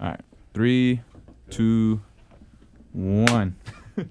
All right. Three, two, one. All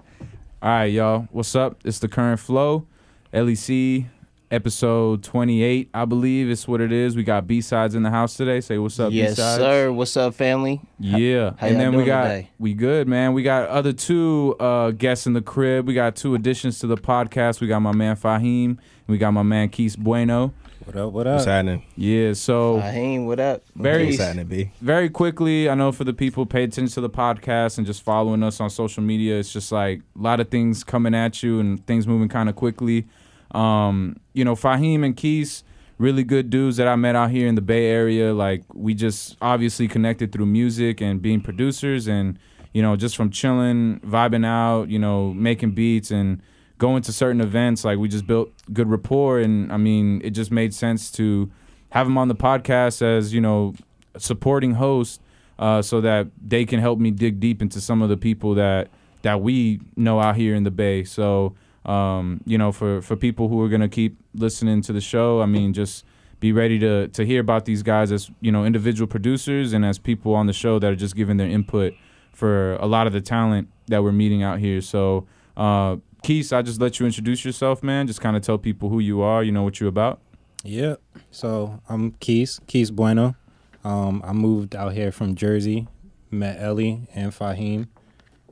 right, y'all. What's up? It's the current flow. LEC episode 28, I believe is what it is. We got Bsidez in the house today. Say what's up, yes, Bsidez. sir. What's up, family? Yeah. how and then we got today? we good, man. We got other two uh guests in the crib. We got two additions to the podcast. We got my man Fahim. We got my man Keith Bueno. What up? What up? What's happening? Yeah, so Raheem, what up? Very- What's happening, B? very quickly, I know for the people who pay attention to the podcast and just following us on social media, it's just like a lot of things coming at you and things moving kind of quickly. Um, you know, Fahim and Keys, really good dudes that I met out here in the Bay Area. Like we just obviously connected through music and being producers and, you know, just from chilling, vibing out, you know, making beats and going to certain events. Like we just built good rapport and I mean, it just made sense to have them on the podcast as, you know, supporting host uh, so that they can help me dig deep into some of the people that that we know out here in the Bay. So, um, you know, for for people who are gonna keep listening to the show, I mean, just be ready to to hear about these guys as you know individual producers and as people on the show that are just giving their input for a lot of the talent that we're meeting out here. So, uh, Keith, I just let you introduce yourself, man. Just kind of tell people who you are. You know what you're about. Yeah. So I'm Keys, Keys Bueno. Um, I moved out here from Jersey, met Ellie and Fahim.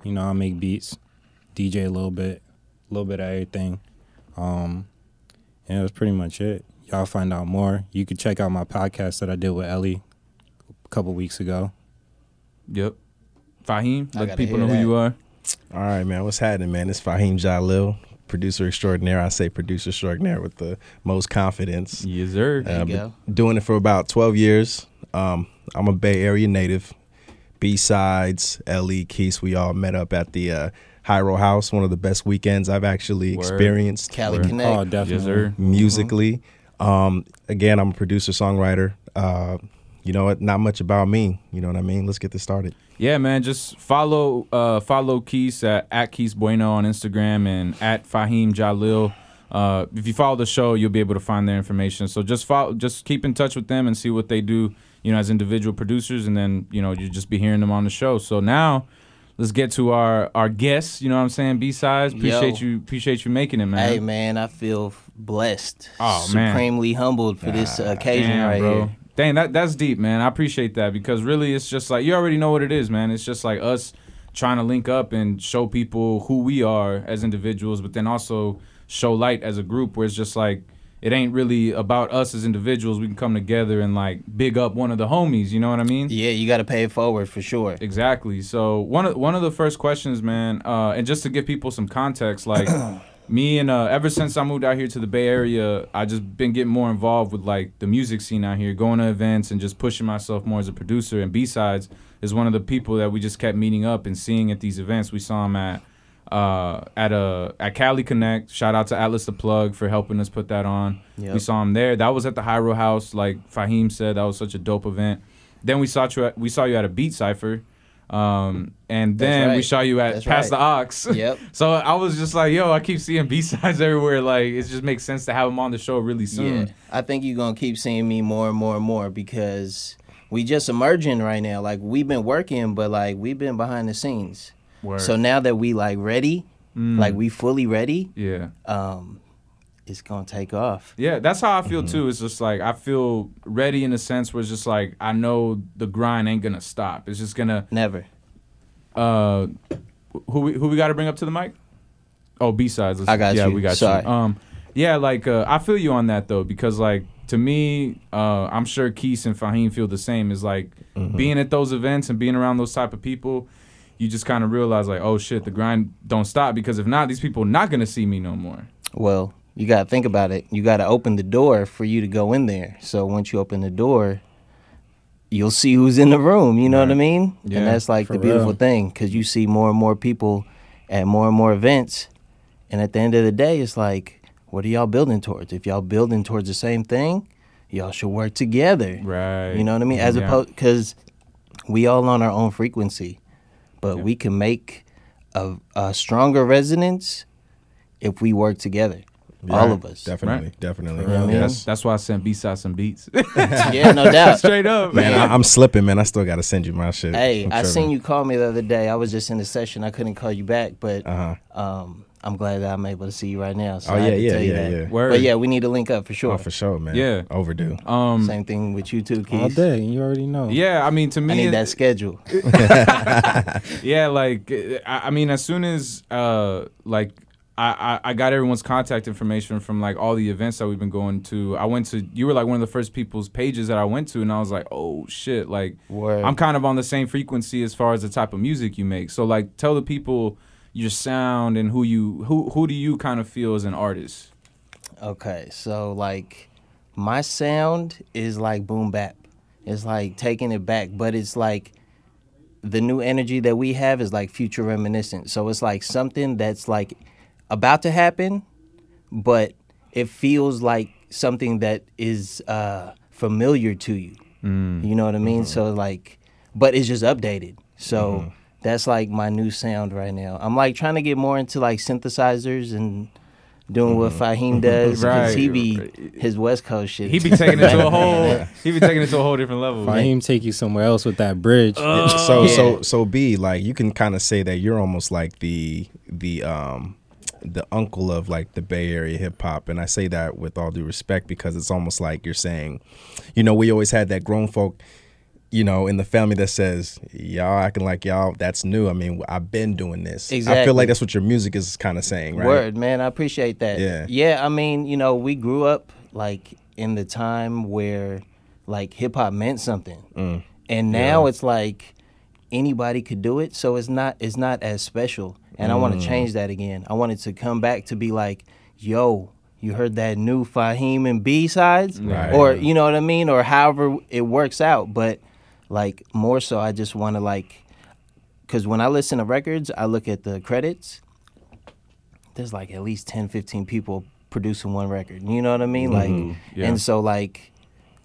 You know, I make beats, DJ a little bit, a little bit of everything. Um, and that's pretty much it. Y'all find out more. You can check out my podcast that I did with Ellie a couple weeks ago. Yep. Fahim, I let people hear know who you are. All right, man. What's happening, man? It's Fahim Jalil, producer extraordinaire. I say producer extraordinaire with the most confidence. Yes, sir. There you Uh, been go. Doing it for about 12 years. Um, I'm a Bay Area native. Bsidez, L.E., Keys, we all met up at the uh, Hyro House, one of the best weekends I've actually Word. experienced Cali Word. Connect. Oh, definitely. Yes, sir. musically. Um, again, I'm a producer, songwriter. Uh, you know what? Not much about me. You know what I mean? Let's get this started. Yeah, man. Just follow uh follow Keith at, at Keith Bueno on Instagram and at Fahim Jalil. Uh, if you follow the show, you'll be able to find their information. So just follow, just keep in touch with them and see what they do, you know, as individual producers, and then you know you just be hearing them on the show. So now, let's get to our our guests. You know what I'm saying? Bsidez. Appreciate Yo. you. Appreciate you making it, man. Hey, man, I feel blessed. Oh, man. Supremely humbled for this uh, occasion Damn, right bro. here. Dang, that that's deep, man. I appreciate that because really, it's just like you already know what it is, man. It's just like us trying to link up and show people who we are as individuals, but then also show light as a group. Where it's just like it ain't really about us as individuals. We can come together and like big up one of the homies. You know what I mean? Yeah, you got to pay it forward for sure. Exactly. So one of one of the first questions, man, uh, and just to give people some context, like me and uh, ever since I moved out here to the Bay Area, I just been getting more involved with like the music scene out here, going to events and just pushing myself more as a producer. And Bsidez is one of the people that we just kept meeting up and seeing at these events. We saw him at uh, at a at Cali Connect. Shout out to Atlas the Plug for helping us put that on. Yep. We saw him there. That was at the Hyro House, like Fahim said. That was such a dope event. Then we saw you. At, we saw you at a beat cipher, um, and then we saw you at That's Past right. the Ox. Yep. so I was just like, yo, I keep seeing Bsidez everywhere. Like it just makes sense to have him on the show really soon. Yeah, I think you're gonna keep seeing me more and more and more because we just emerging right now. Like we've been working, but like we've been behind the scenes. Word. So now that we like ready, Mm. like we fully ready, yeah. um, it's gonna take off. Yeah, that's how I feel too. It's just like I feel ready in a sense where it's just like I know the grind ain't gonna stop. It's just gonna Never. uh who we who we got to bring up to the mic? Oh, Bsidez. I got yeah, you. we got Sorry. you. Um, yeah, like uh, I feel you on that though because like to me, uh, I'm sure Keith and Fahim feel the same. Is like being at those events and being around those type of people. You just kind of realize like, oh shit, the grind don't stop because if not, these people not gonna see me no more. Well, you gotta think about it. You gotta open the door for you to go in there. So once you open the door, you'll see who's in the room. You know what I mean? Yeah, and that's like the beautiful real. thing because you see more and more people at more and more events. And at the end of the day, it's like, what are y'all building towards? If y'all building towards the same thing, y'all should work together. Right. You know what I mean? As Yeah. opposed, because we all on our own frequency, but Yeah. we can make a, a stronger resonance if we work together. All of us. Definitely, Right. definitely. You know what I mean? Yes. That's why I sent Bsidez some beats. yeah, no doubt. Straight up, Man, man. I, I'm slipping, man. I still got to send you my shit. Hey, I'm I seen you call me the other day. I was just in a session. I couldn't call you back, but Uh huh. um, I'm glad that I'm able to see you right now. So Oh I yeah, to yeah, tell you yeah, that. yeah. Word. But yeah, we need to link up for sure. Oh, for sure, man. Yeah. Overdue. Um, Same thing with you too, Keith. All day, you already know. yeah, I mean, to me, I need it- that schedule. yeah, like I, I mean, as soon as uh, like I, I got everyone's contact information from like all the events that we've been going to. I went to you were like one of the first people's pages that I went to, and I was like, oh shit, like Word. I'm kind of on the same frequency as far as the type of music you make. So like, tell the people your sound and who you who who do you kind of feel as an artist. Okay, so like my sound is like boom bap. It's like taking it back, but it's like the new energy that we have is like future reminiscent. So it's like something that's like about to happen, but it feels like something that is uh familiar to you. You know what I mean? So like but it's just updated. So that's like my new sound right now. I'm like trying to get more into like synthesizers and doing what Fahim does because Right. he be his West Coast shit. He be taking it to a whole he be taking it to a whole different level. Fahim take you somewhere else with that bridge. so Yeah. so so B like you can kind of say that you're almost like the the um the uncle of like the Bay Area hip hop and I say that with all due respect because it's almost like you're saying you know we always had that grown folk you know in the family that says y'all acting like y'all that's new I mean I've been doing this I feel like that's what your music is kind of saying right Word, man. I appreciate that. Yeah. Yeah, I mean, you know, we grew up like in the time where like hip hop meant something. Mm. And now it's like anybody could do it, so it's not it's not as special. And I Mm. want to change that again. I wanted to come back to be like, yo, you heard that new Fahim and Bsidez? Right. Or you know what I mean? Or however it works out. But like more so I just wanna like because when I listen to records, I look at the credits. There's like at least 10, 15 people producing one record. You know what I mean? Like, Yeah. and so like,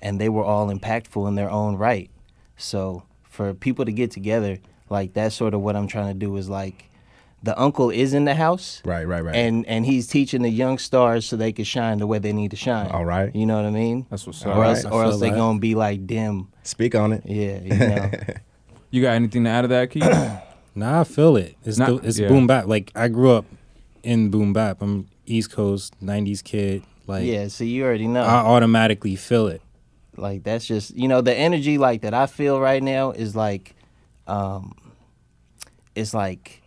and they were all impactful in their own right. So for people to get together, like that's sort of what I'm trying to do is like, the uncle is in the house, right right right and and he's teaching the young stars so they can shine the way they need to shine. All right. you know what I mean? That's what's Or up. else, I or else they that. gonna be like dim. speak on it Yeah, you know. You got anything to add to that, Keith? Nah, I feel it. It's Not- the, it's yeah. boom bap. Like I grew up in boom bap. I'm East Coast '90s kid. Like yeah, so you already know. I automatically feel it. like that's just you know the energy like that I feel right now is like um it's like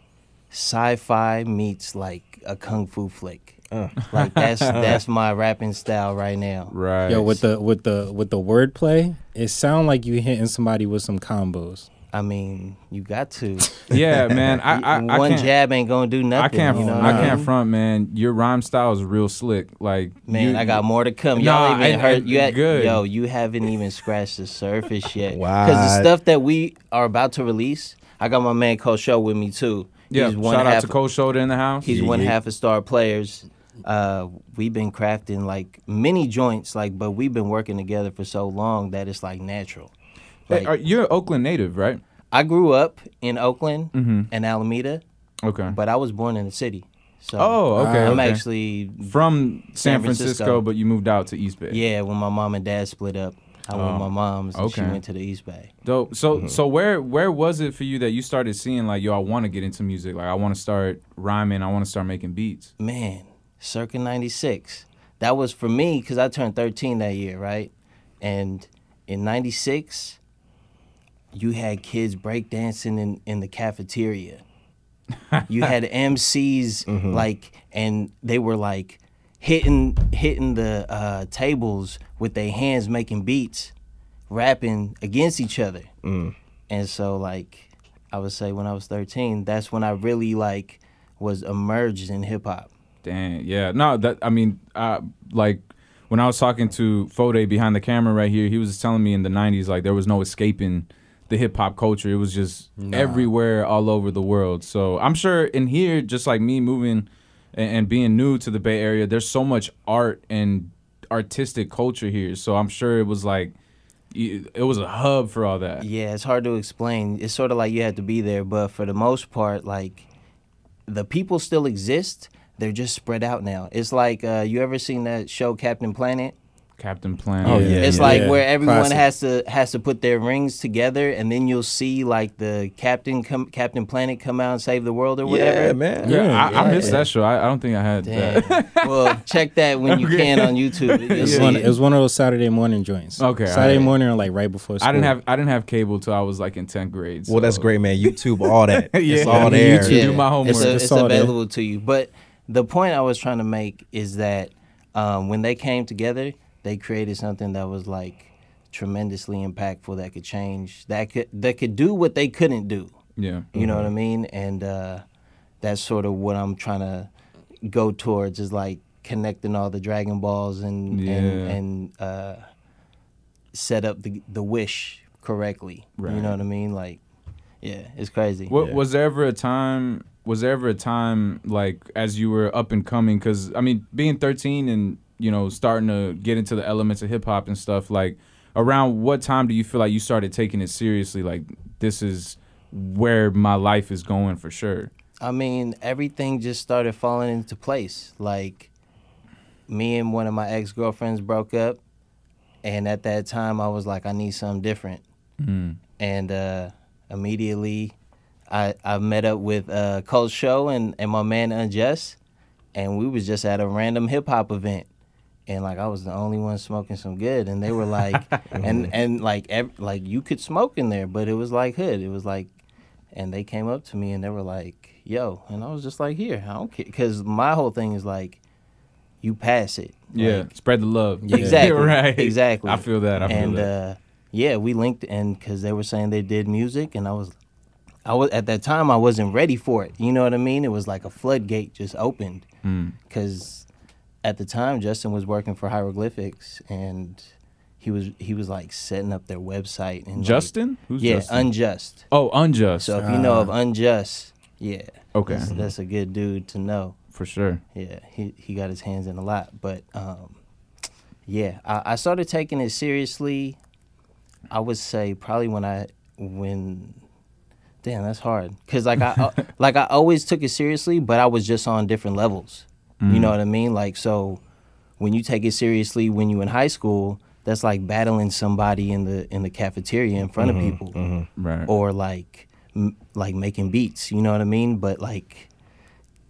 sci-fi meets like a kung fu flick. Uh. Like that's that's my rapping style right now. right. Yo, with the with the with the wordplay, it sound like you hitting somebody with some combos. I mean, you got to. yeah, man. I I, I One can't, jab ain't gonna do nothing. I can't. You know I mean? can't front, man. Your rhyme style is real slick. Like Man, you- I got more to come. Nah, Y'all even and- heard and you had, good. Yo, you haven't even scratched the surface yet. Wow. Because the stuff that we are about to release, I got my man Cole Show with me too. Yeah. He's one shout out to Cold Shoulder in the house. He's Yeah, one yeah. half a star players. Uh, we've been crafting like many joints, like, but we've been working together for so long that it's like natural. Hey, Like, are- you're an Oakland native, right? I grew up in Oakland Mm-hmm. and Alameda, Okay. but I was born in the city. So oh, okay. I'm okay. actually from San, San Francisco, Francisco. but you moved out to East Bay. yeah. When my mom and dad split up, I went Oh, with my mom's. And she went to the East Bay. Dope. So Mm-hmm. so where where was it for you that you started seeing like yo I want to get into music like I want to start rhyming I want to start making beats. man, circa 96. That was for me because I turned 13 that year, right? And in 96, you had kids breakdancing in, in the cafeteria. you had MCs like, and they were like hitting hitting the uh, tables with their hands, making beats, rapping against each other. And so, like, I would say when I was 13, that's when I really like was emerged in hip hop. Dang. Yeah. No. That I mean uh, like when I was talking to Fode behind the camera right here he was telling me in the 90s like there was no escaping the hip hop culture. It was just everywhere all over the world. So I'm sure in here just like me moving and, being new to the Bay Area there's so much art and artistic culture here. So I'm sure it was like it was a hub for all that. Yeah, it's hard to explain. It's sort of like you had to be there, but for the most part, like the people still exist. they're just spread out now. It's like uh, you ever seen that show Captain Planet? Captain Planet. Oh, yeah, it's yeah. like Yeah, where everyone classic. has to has to put their rings together, and then you'll see like the Captain come, Captain Planet come out and save the world or whatever. Yeah, man. Yeah, Yeah, I, I missed yeah. that show. I, I don't think I had Damn. that. well, check that when you can on YouTube. You'll It was, see one, it. it was one of those Saturday morning joints. Okay, Saturday alright. morning or like right before school. I didn't have I didn't have cable till I was like in tenth grade. Well, that's great, man. YouTube, all that. Yeah, it's all there. YouTube. do my homework. It's, a- It's it's all there. available to you. But the point I was trying to make is that um, when they came together, they created something that was like tremendously impactful that could change that could that could do what they couldn't do. Yeah. You know what I mean? And uh, that's sort of what I'm trying to go towards is like connecting all the Dragon Balls and Yeah. and, and uh, set up the the wish correctly. You know what I mean? Like, yeah, it's crazy. What Yeah. was there ever a time? Was there ever a time like as you were up and coming? Because I mean, being 13 and you know starting to get into the elements of hip hop and stuff. Like, around what time do you feel like you started taking it seriously? Like, this is where my life is going for sure. I mean, everything just started falling into place. Like, me and one of my ex girlfriends broke up, and at that time, I was like, I need something different. Mm. And uh, immediately, I I met up with uh, Coach Show and, and my man Unjust, and we was just at a random hip hop event. And like I was the only one smoking some good, and they were like, and and like ev- like you could smoke in there, but it was like hood. It was like and they came up to me and they were like, "Yo," and I was just like, "Here, I don't care," because my whole thing is like, you pass it. Yeah, Like, spread the love. Yeah. exactly, right. exactly. I feel that. I feel and that. uh, yeah, we linked, and because they were saying they did music, and I was, I was at that time I wasn't ready for it. You know what I mean? It was like a floodgate just opened Mm. Because at the time Justin was working for Hieroglyphics and. He was he was like setting up their website and like- Justin? Who's yeah, Justin? unjust. oh, unjust. So if you know of Ah. Unjust, yeah, okay, that's, that's a good dude to know. for sure. Yeah, he he got his hands in a lot, but um, yeah, I, I started taking it seriously. I would say probably when I when, damn, that's hard because like I uh, like I always took it seriously, but I was just on different levels. You know what I mean? Like so, when you take it seriously when you're in high school, that's like battling somebody in the in the cafeteria in front of people Right. or like m- like making beats. You know what I mean? But like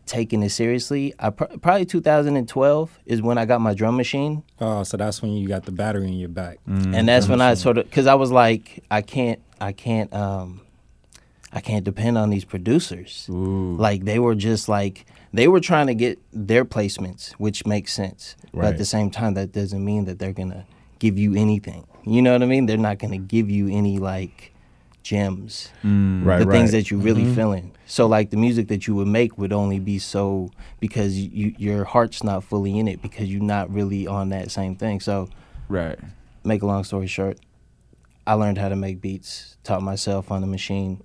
taking it seriously, I pr- probably 2012 is when I got my drum machine, Oh, so that's when you got the battery in your back. Mm, and that's when I sort of because I was like, I can't, I can't, um, I can't depend on these producers. Ooh. Like they were just like they were trying to get their placements, which makes sense. But at the same time, that doesn't mean that they're gonna give you anything. You know what I mean? They're not gonna give you any like gems Mm. Right, the right. things that you really feeling. So like the music that you would make would only be so because you your heart's not fully in it because you're not really on that same thing. So Right. make a long story short, I learned how to make beats, taught myself on the machine,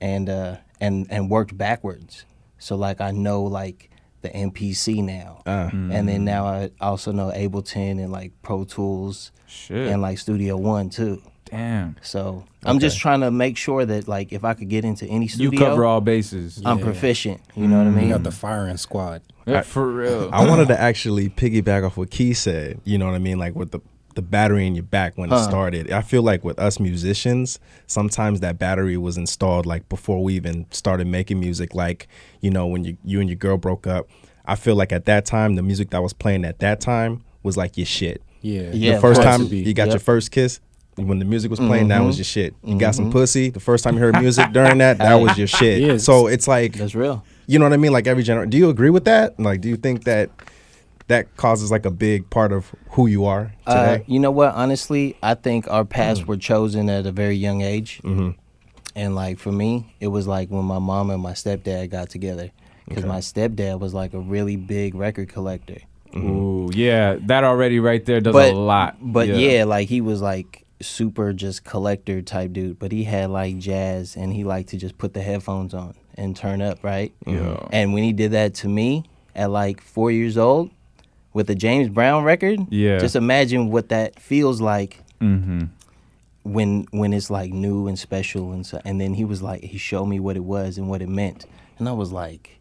and uh, and and worked backwards. So like I know like the MPC now, Uh, and then now I also know Ableton and like Pro Tools Shit. and like Studio One too. Damn. So I'm just trying to make sure that like if I could get into any studio, You cover all bases. I'm Yeah. proficient. You know what I mean? You mean? got the firing squad. Yeah, for real. I wanted to actually piggyback off what Key said. You know what I mean? Like with the the battery in your back when it started. I feel like with us musicians, sometimes that battery was installed like before we even started making music. Like you know when you you and your girl broke up. I feel like at that time the music that was playing at that time was like your shit. Yeah. Yeah, the first time you got your first kiss. When the music was playing, that was Mhm. your shit. You got some Mhm. pussy. The first time you heard music during that, that was your shit. Yeah. So it's like That's real. you know what I mean? Like every generation. Do you agree with that? Like, do you think that that causes like a big part of who you are Uh, you know what? Honestly, I think our paths were chosen at a very young age. mm-hmm. And like for me, it was like when my mom and my stepdad got together. Because Okay. my stepdad was like a really big record collector. Ooh, yeah. That already right there does but a lot. But yeah. like he was like super just collector type dude. But he had like jazz and he liked to just put the headphones on and turn up, right? Yeah. And when he did that to me at like four years old with a James Brown record, Yeah. just imagine what that feels like Mm-hmm. when when it's like new and special and so and then he was like he showed me what it was and what it meant and i was like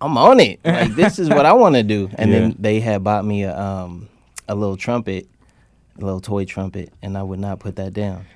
I'm on it. Like this is what I want to do. And Yeah. then they had bought me a um a little trumpet, a little toy trumpet, and I would not put that down.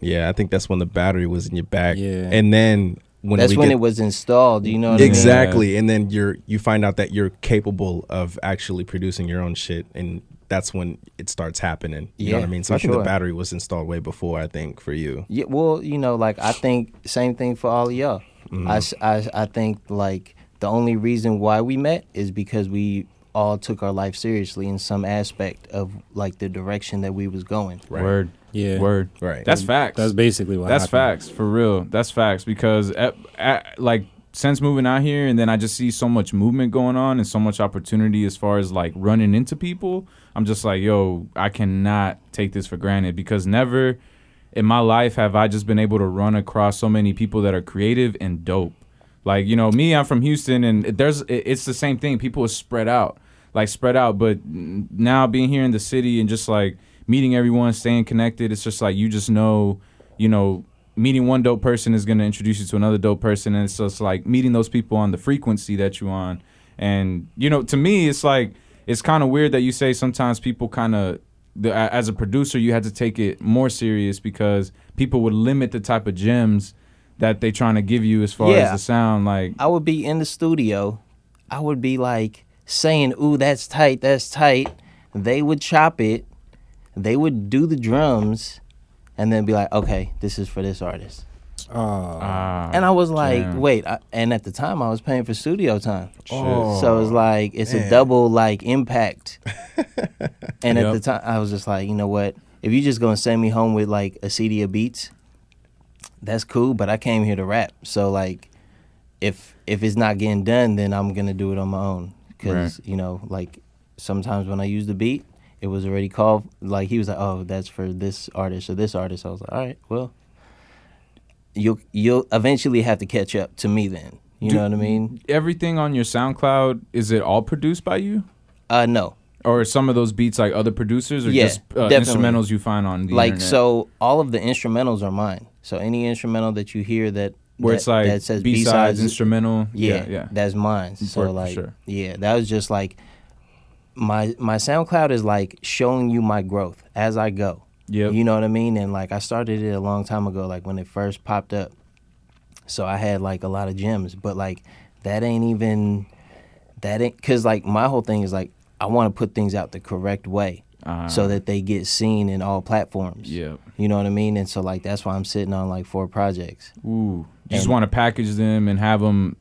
Yeah, I think that's when the battery was in your back. Yeah. And then when That's we when get- it was installed. You know what I mean? exactly, and then you're you find out that you're capable of actually producing your own shit, and that's when it starts happening. You know what I mean? So I for think the battery was installed way before. I think for you. Yeah, well, you know, like I think same thing for all of y'all. Mm-hmm. I, s- I- I think like the only reason why we met is because we all took our life seriously in some aspect of like the direction that we was going. Right. Word. Yeah. Word. Right. That's facts. That's basically what That's happened. facts for real. That's facts because at, at, like since moving out here and then I just see so much movement going on and so much opportunity as far as like running into people. I'm just like, yo, I cannot take this for granted because never in my life have I just been able to run across so many people that are creative and dope. Like you know, me, I'm from Houston, and there's it's the same thing. People are spread out, like spread out. But now being here in the city and just like meeting everyone, staying connected, it's just like you just know, you know, meeting one dope person is gonna introduce you to another dope person, and it's just like meeting those people on the frequency that you on. And you know, to me, it's like it's kind of weird that you say sometimes people kind of as a producer you had to take it more serious because people would limit the type of gems that they trying to give you as far Yeah. as the sound like I would be in the studio, I would be like saying, "Ooh, that's tight, that's tight." They would chop it, they would do the drums, and then be like, "Okay, this is for this artist." Oh, ah, And I was like, damn. "Wait!" I, and at the time, I was paying for studio time, Shit. so it's like it's man. a double like impact. and at the time, I was just like, you know what? If you're just gonna send me home with like a CD of beats, that's cool. But I came here to rap, so like, if if it's not getting done, then I'm gonna do it on my own. Because you know, like sometimes when I use the beat, it was already called. Like he was like, "Oh, that's for this artist or this artist." I was like, "All right, well." You'll you'll eventually have to catch up to me then. You Do- know what I mean? everything on your SoundCloud is it all produced by you Uh no. or some of those beats like other producers or Yeah, just uh, instrumentals you find on the like internet? so all of the instrumentals are mine. So any instrumental that you hear that where that, it's like that says Bsidez, Bsidez, instrumental yeah, yeah yeah that's mine. So For- for like sure. yeah, that was just like my my SoundCloud is like showing you my growth as I go. Yeah, You know what I mean? And like I started it a long time ago, like when it first popped up. So I had like a lot of gems, but like that ain't even that ain't cause like my whole thing is like I want to put things out the correct way uh, so that they get seen in all platforms. yeah You know what I mean? And so like that's why I'm sitting on like four projects. ooh you just want to package them and have them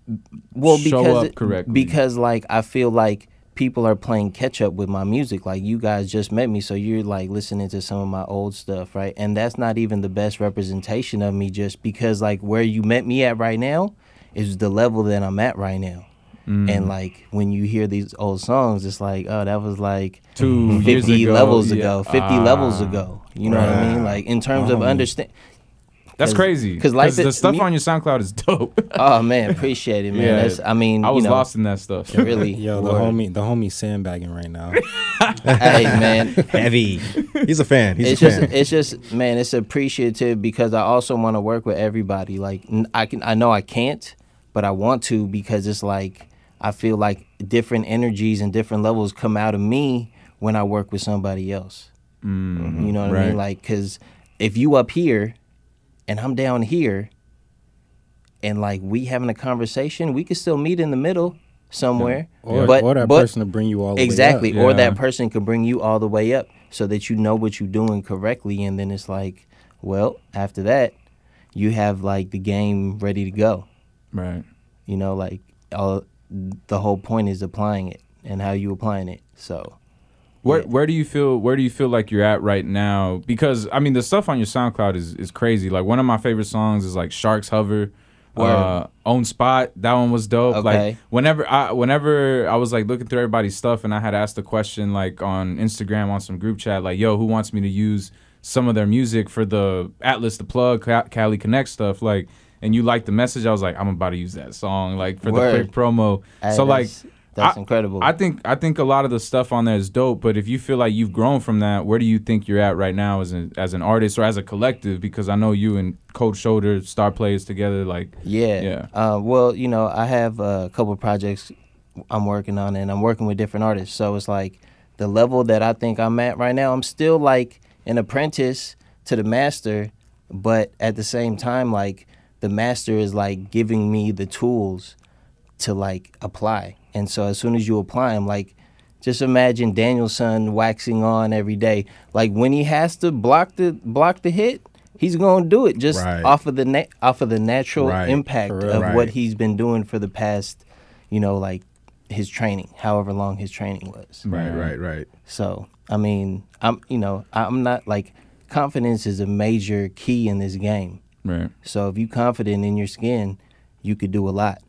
Well, show because up it- correctly because like I feel like people are playing catch up with my music. Like you guys just met me, so you're like listening to some of my old stuff, right? And that's not even the best representation of me, just because like where you met me at right now is the level that I'm at right now. Mm. And like when you hear these old songs, it's like, oh, that was like Two fifty ago, levels yeah. ago, 50 Ah. levels ago. You know what I mean? Like in terms of Homie. understand. That's 'cause- crazy 'cause life the stuff mu- on your SoundCloud is dope Oh man, appreciate it, man. Yeah. That's I mean, I was you know, lost in that stuff really. yo, the homie, the homie sandbagging right now. hey man, Heavy. He's a fan. He's it's a just fan. it's just man, it's appreciative because I also want to work with everybody. Like n- I can I know I can't, but I want to because it's like I feel like different energies and different levels come out of me when I work with somebody else. Mm, You know what I mean? Like cuz if you up here and I'm down here and like we having a conversation, we could still meet in the middle somewhere. Or, but or that but person to bring you all the exactly way up. or that person could bring you all the way up so that you know what you're doing correctly and then it's like well after that you have like the game ready to go right you know like all the whole point is applying it and how you applying it so Where Yeah. where do you feel where do you feel like you're at right now? Because I mean the stuff on your SoundCloud is is crazy. Like one of my favorite songs is like Sharks Hover. Uh, own spot that one was dope Okay. like whenever i whenever i was like looking through everybody's stuff and i had asked the question like on instagram on some group chat like yo who wants me to use some of their music for the atlas the plug cali connect stuff like and you liked the message i was like i'm about to use that song like for Word. the quick promo I- so like that's- I- incredible. I think I think a lot of the stuff on there is dope, but if you feel like you've grown from that, where do you think you're at right now as an as an artist or as a collective? Because I know you and Cold Shoulder star players together. Like, Yeah. Yeah. Uh, well, you know, I have a couple projects I'm working on, and I'm working with different artists. So it's like the level that I think I'm at right now. I'm still like an apprentice to the master, but at the same time, like the master is like giving me the tools to like apply. And so as soon as you apply them, like just imagine Daniel-san waxing on every day. Like when he has to block the block the hit, he's gonna do it just Right. off of the na- off of the natural Right. impact of Right. what he's been doing for the past, you know, like his training, however long his training was. Right, right, right. So I mean, I'm you know I'm not like confidence is a major key in this game. right? So if you're confident in your skin, you could do a lot.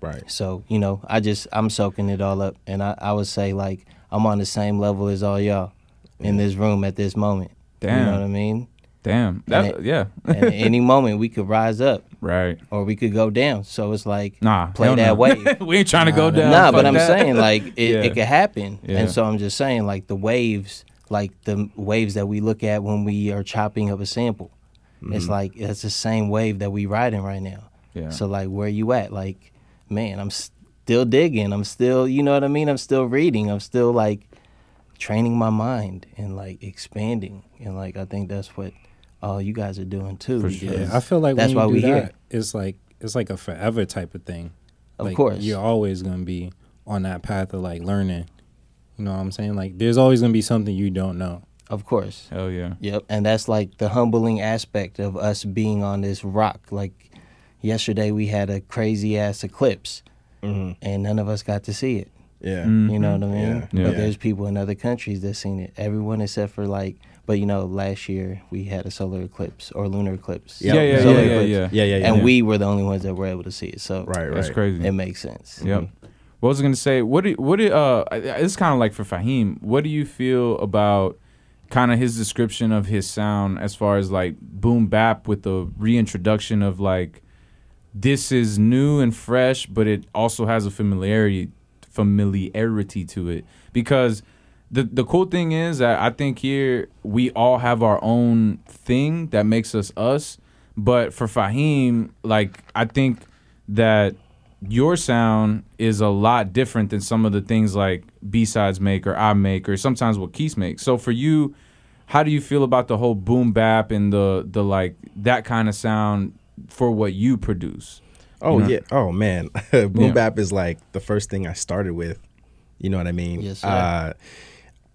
Right. So, you know, I just I'm soaking it all up and I, I would say like I'm on the same level as all y'all in this room at this moment. Damn. You know what I mean? Damn, that, it- yeah, And at any moment we could rise up right. or we could go down. So it's like Nah, play that wave. we ain't trying to go down. nah, but I'm saying like it, Yeah. it could happen. Yeah. And so I'm just saying like the waves, like the waves that we look at when we are chopping up a sample. It's mm-hmm. like it's the same wave that we riding right now. Yeah. So like where you at? Like, man, I'm still digging. I'm still, you know what I mean? I'm still reading. I'm still like training my mind and like expanding. And like I think that's what all you guys are doing too. For sure. Yeah, I feel like that's when why do we that, here. it's like it's like a forever type of thing. Of Like, course. you're always gonna be on that path of like learning. You know what I'm saying? Like, there's always gonna be something you don't know. Of course. Hell yeah. Yep. And that's like the humbling aspect of us being on this rock. Like yesterday we had a crazy ass eclipse Mhm. and none of us got to see it. Yeah. Mhm. You know what I mean? Yeah. Yeah. But there's people in other countries that seen it. Everyone except for like, but you know, last year we had a solar eclipse or lunar eclipse. Yeah. Yeah, yeah, Solar yeah, yeah, yeah. Yeah, yeah, yeah. And Yeah. we were the only ones that were able to see it. So right, right. That's crazy. it makes sense. Yep. What was I gonna say? What do what do, uh? It's kind of like for Fahim. What do you feel about kind of his description of his sound as far as like boom bap with the reintroduction of like this is new and fresh, but it also has a familiarity familiarity to it because the the cool thing is that I think here we all have our own thing that makes us us. But for Fahim, like I think that your sound is a lot different than some of the things like Bsidez make or I make or sometimes what Keith makes. So for you, how do you feel about the whole boom bap and the the like that kind of sound for what you produce? Oh You know? yeah. Oh man. Boom Yeah. bap is like the first thing I started with. You know what I mean? Yes, sir. Uh,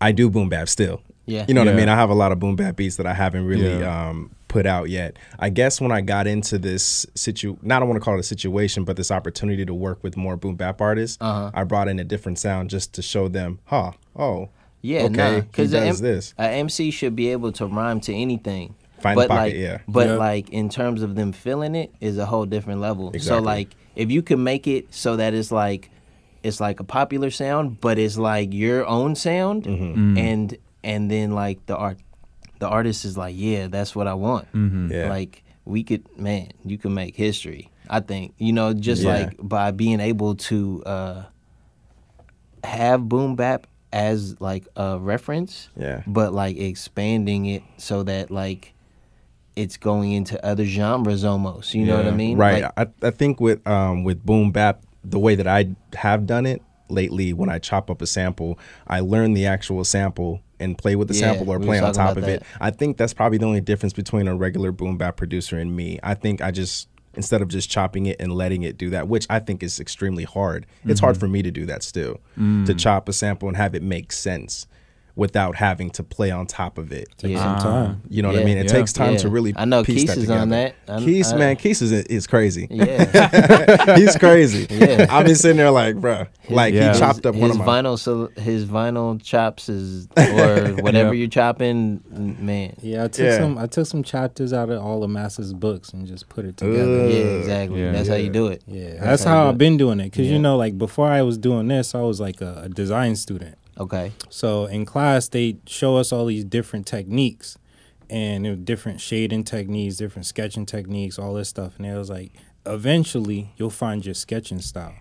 I do boom bap still. Yeah. You know what I mean? I have a lot of boom bap beats that I haven't really Yeah. um, put out yet. I guess when I got into this situ, not I want to call it a situation, but this opportunity to work with more boom bap artists, Uh-huh. I brought in a different sound just to show them, huh? Oh, Yeah, okay, nah, he because does this. A MC should be able to rhyme to anything. Find the but pocket, like, yeah. But Yeah. like in terms of them feeling it is a whole different level. So like if you can make it so that it's like it's like a popular sound, but it's like your own sound, Mm-hmm. and and then like the art, the artist is like, yeah, that's what I want. Mm-hmm. Yeah. Like we could, man, you can make history. I think you know just Yeah. like by being able to uh have boom bap as like a reference Yeah. but like expanding it so that like it's going into other genres almost you know what i mean Right. Like, I, I think with um with boom bap, the way that I have done it lately, when I chop up a sample, I learn the actual sample and play with the Yeah, sample or play on top of about it. I think that's probably the only difference between a regular boom bap producer and me. I think I just instead of just chopping it and letting it do that, which I think is extremely hard. It's Mm-hmm. hard for me to do that still. Mm. To chop a sample and have it make sense without having to play on top of it. Take Yeah. some ah. time. You know what I mean? It Yeah. takes time to really I know piece Keith that is on that. I'm- Keith, I- man, Keith is is crazy. yeah He's crazy. Yeah. I've been sitting there like, bruh, like Yeah. he chopped up his one of my. vinyl so his vinyl chops is or whatever Yeah. you're chopping man Yeah, I took Yeah. some. I took some chapters out of all of Master's books and just put it together. Ugh. yeah exactly Yeah. that's how you do it Yeah, That's that's, how how I've been doing it. Cause Yeah. you know, like before I was doing this, I was like a, a design student. Okay So in class, they show us all these different techniques, and different shading techniques, different sketching techniques, all this stuff. And it was like, eventually, you'll find your sketching style.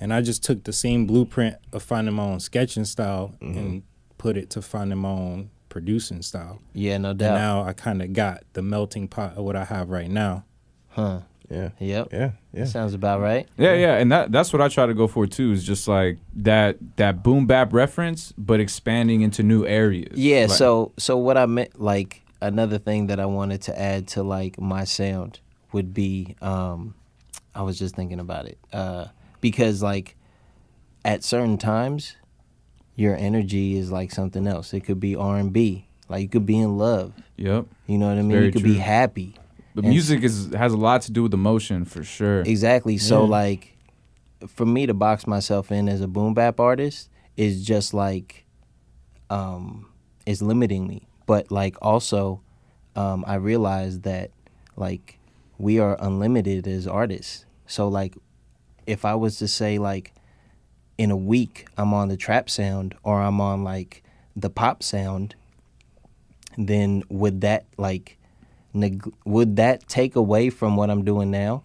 and I just took the same blueprint of finding my own sketching style Mm-hmm. and put it to finding my own producing style. Yeah, no And doubt. now I kind of got the melting pot of what I have right now. huh. Yeah. Yep. Yeah. Yeah. Sounds about right. Yeah, yeah, and that that's what I try to go for too. Is just like that that boom bap reference, but expanding into new areas. Yeah, Like- so so what I meant like another thing that I wanted to add to like my sound would be um I was just thinking about it. Uh because like at certain times your energy is like something else. It could be R&B. Like you could be in love. Yep. You know what I mean? very you could be happy. But And- music is has a lot to do with emotion for sure. Exactly. So Yeah. like for me to box myself in as a boom bap artist is just like um is limiting me. But like also um I realize that like we are unlimited as artists. So like if I was to say like in a week I'm on the trap sound or I'm on like the pop sound, then would that like neg- would that take away from what I'm doing now?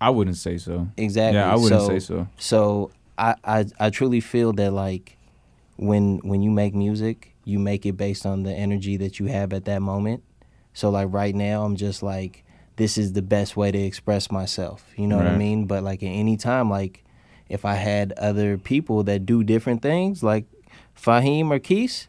I wouldn't say so. Exactly. Yeah, I wouldn't so, say so. So I, I I truly feel that like when when you make music, you make it based on the energy that you have at that moment. So like right now, I'm just like this is the best way to express myself. You know what I mean? But like at any time, like if I had other people that do different things, like Fahim or Keys,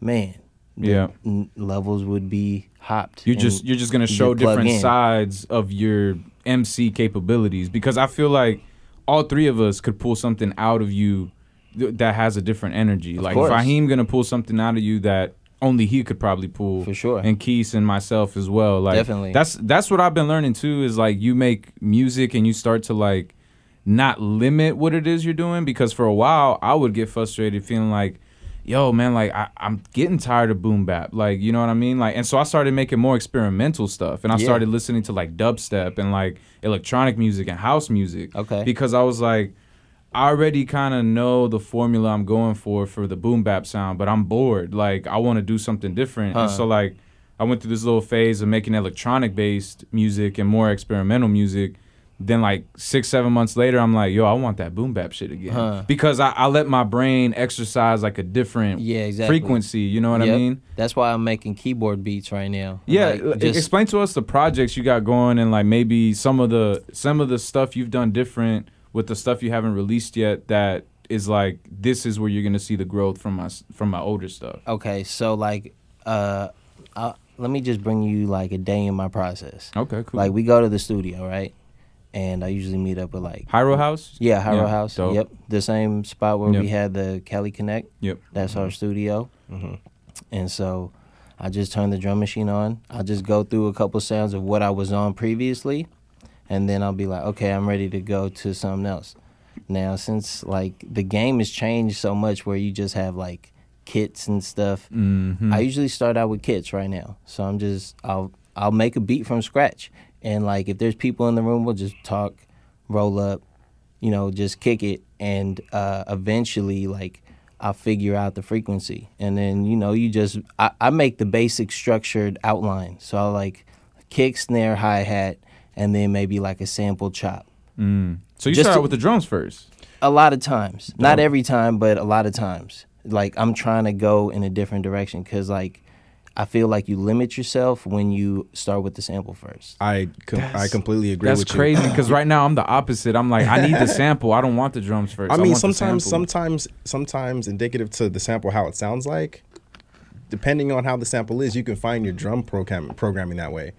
man, Yeah. n- levels would be hopped. You're just you're just gonna show different in. sides of your MC capabilities because I feel like all three of us could pull something out of you th- that has a different energy. like course. Fahim gonna pull something out of you that only he could probably pull For sure. and Keith and myself as well. Like Definitely. that's that's what I've been learning too. Is like you make music and you start to like not limit what it is you're doing because for a while I would get frustrated feeling like, yo man, like I, I'm getting tired of boom bap. Like you know what I mean? Like and so I started making more experimental stuff and I Yeah. started listening to like dubstep and like electronic music and house music. Okay. Because I was like. I already kind of know the formula I'm going for for the boom bap sound, but I'm bored. Like I want to do something different, and so like I went through this little phase of making electronic based music and more experimental music. Then like six, seven months later, I'm like, yo, I want that boom bap shit again. Huh. Because I, I let my brain exercise like a different Yeah, exactly. frequency. You know what I mean? That's why I'm making keyboard beats right now. Yeah. Like, just- explain to us the projects you got going and like maybe some of the some of the stuff you've done different with the stuff you haven't released yet that is like this is where you're gonna see the growth from my from my older stuff. Okay, so like, uh, i let me just bring you like a day in my process. Okay, cool. Like we go to the studio, right? And I usually meet up with like Hyro House? yeah, Hyro Yeah, House. dope. Yep, the same spot where Yep. we had the Cali Connect. Yep. That's our studio. Mm-hmm. And so I just turn the drum machine on. I'll just go through a couple sounds of what I was on previously, and then I'll be like, okay, I'm ready to go to something else. Now, since like the game has changed so much, where you just have like kits and stuff, Mm-hmm. I usually start out with kits right now. So I'm just I'll I'll make a beat from scratch, and like if there's people in the room, we'll just talk, roll up, you know, just kick it, and uh, eventually like I'll figure out the frequency, and then you know you just I, I make the basic structured outline. So I like kick, snare, hi hat, and then maybe like a sample chop. Mm. So you Just start to- with the drums first. A lot of times, not every time, but a lot of times. Like I'm trying to go in a different direction because like I feel like you limit yourself when you start with the sample first. I com- I completely agree That's with crazy because right now I'm the opposite. I'm like, I need the sample. I don't want the drums first. I mean, want sometimes, sample. sometimes, sometimes indicative to the sample how it sounds like. Depending on how the sample is, you can find your drum program programming that way.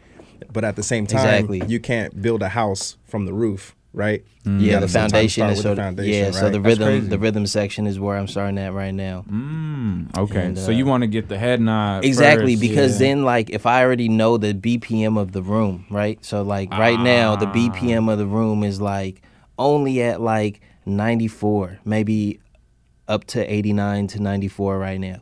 But at the same time, Exactly. you can't build a house from the roof, right? You yeah, the foundation is with sort the of foundation, yeah. So the rhythm, the rhythm section is where I'm starting at right now. Mm, okay, And, so uh, you want to get the head nod Exactly, first. because yeah. then like if I already know the BPM of the room, right? So like right now the Ah. BPM of the room is like only at like 94, maybe up to 89 to 94 right now.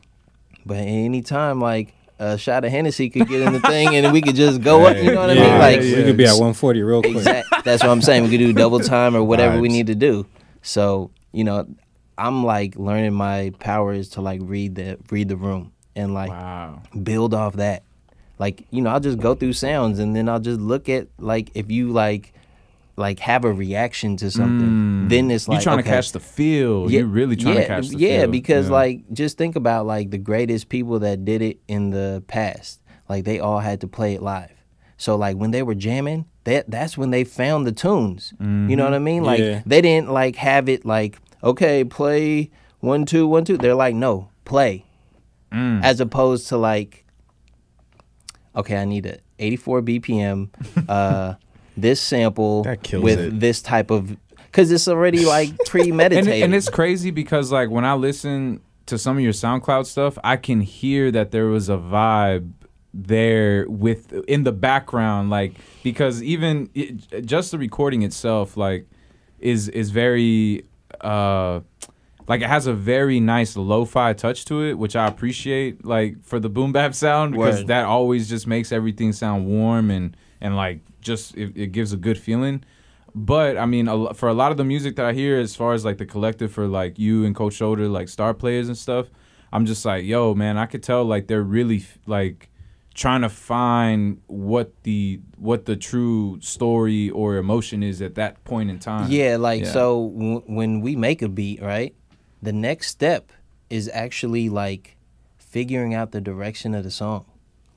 But anytime like a shot of Hennessy could get in the thing and we could just go up, you know what I Yeah, mean? Like we could be at 140 real quick. Exact. That's what I'm saying. We could do double time or whatever we need to do. So you know, I'm like learning my powers to like read the read the room and like wow. build off that. Like you know, I'll just go through sounds and then I'll just look at like if you like like have a reaction to something, mm. then it's like you're trying okay. to catch the feel. You're really trying yeah, to catch the feel. yeah, feel. because Yeah. like just think about like the greatest people that did it in the past. Like they all had to play it live. So like when they were jamming, that that's when they found the tunes. You know mm-hmm. what I mean? Like Yeah. they didn't like have it like okay, play one two one two. They're like no, play. Mm. As opposed to like okay, I need a 84 BPM uh this sample with it. this type of cuz it's already like premeditated. and, and it's crazy because like when I listen to some of your SoundCloud stuff, I can hear that there was a vibe there with in the background, like because even it, just the recording itself, like is is very uh like it has a very nice lo-fi touch to it, which I appreciate. Like for the boom bap sound, because Word. that always just makes everything sound warm and and like just it, it gives a good feeling. But I mean, a, for a lot of the music that I hear, as far as like the collective for like you and Coach Shoulder, like star players and stuff, I'm just like, yo, man, I could tell like they're really like trying to find what the what the true story or emotion is at that point in time. Yeah, like Yeah. so w- when we make a beat, right? The next step is actually like figuring out the direction of the song.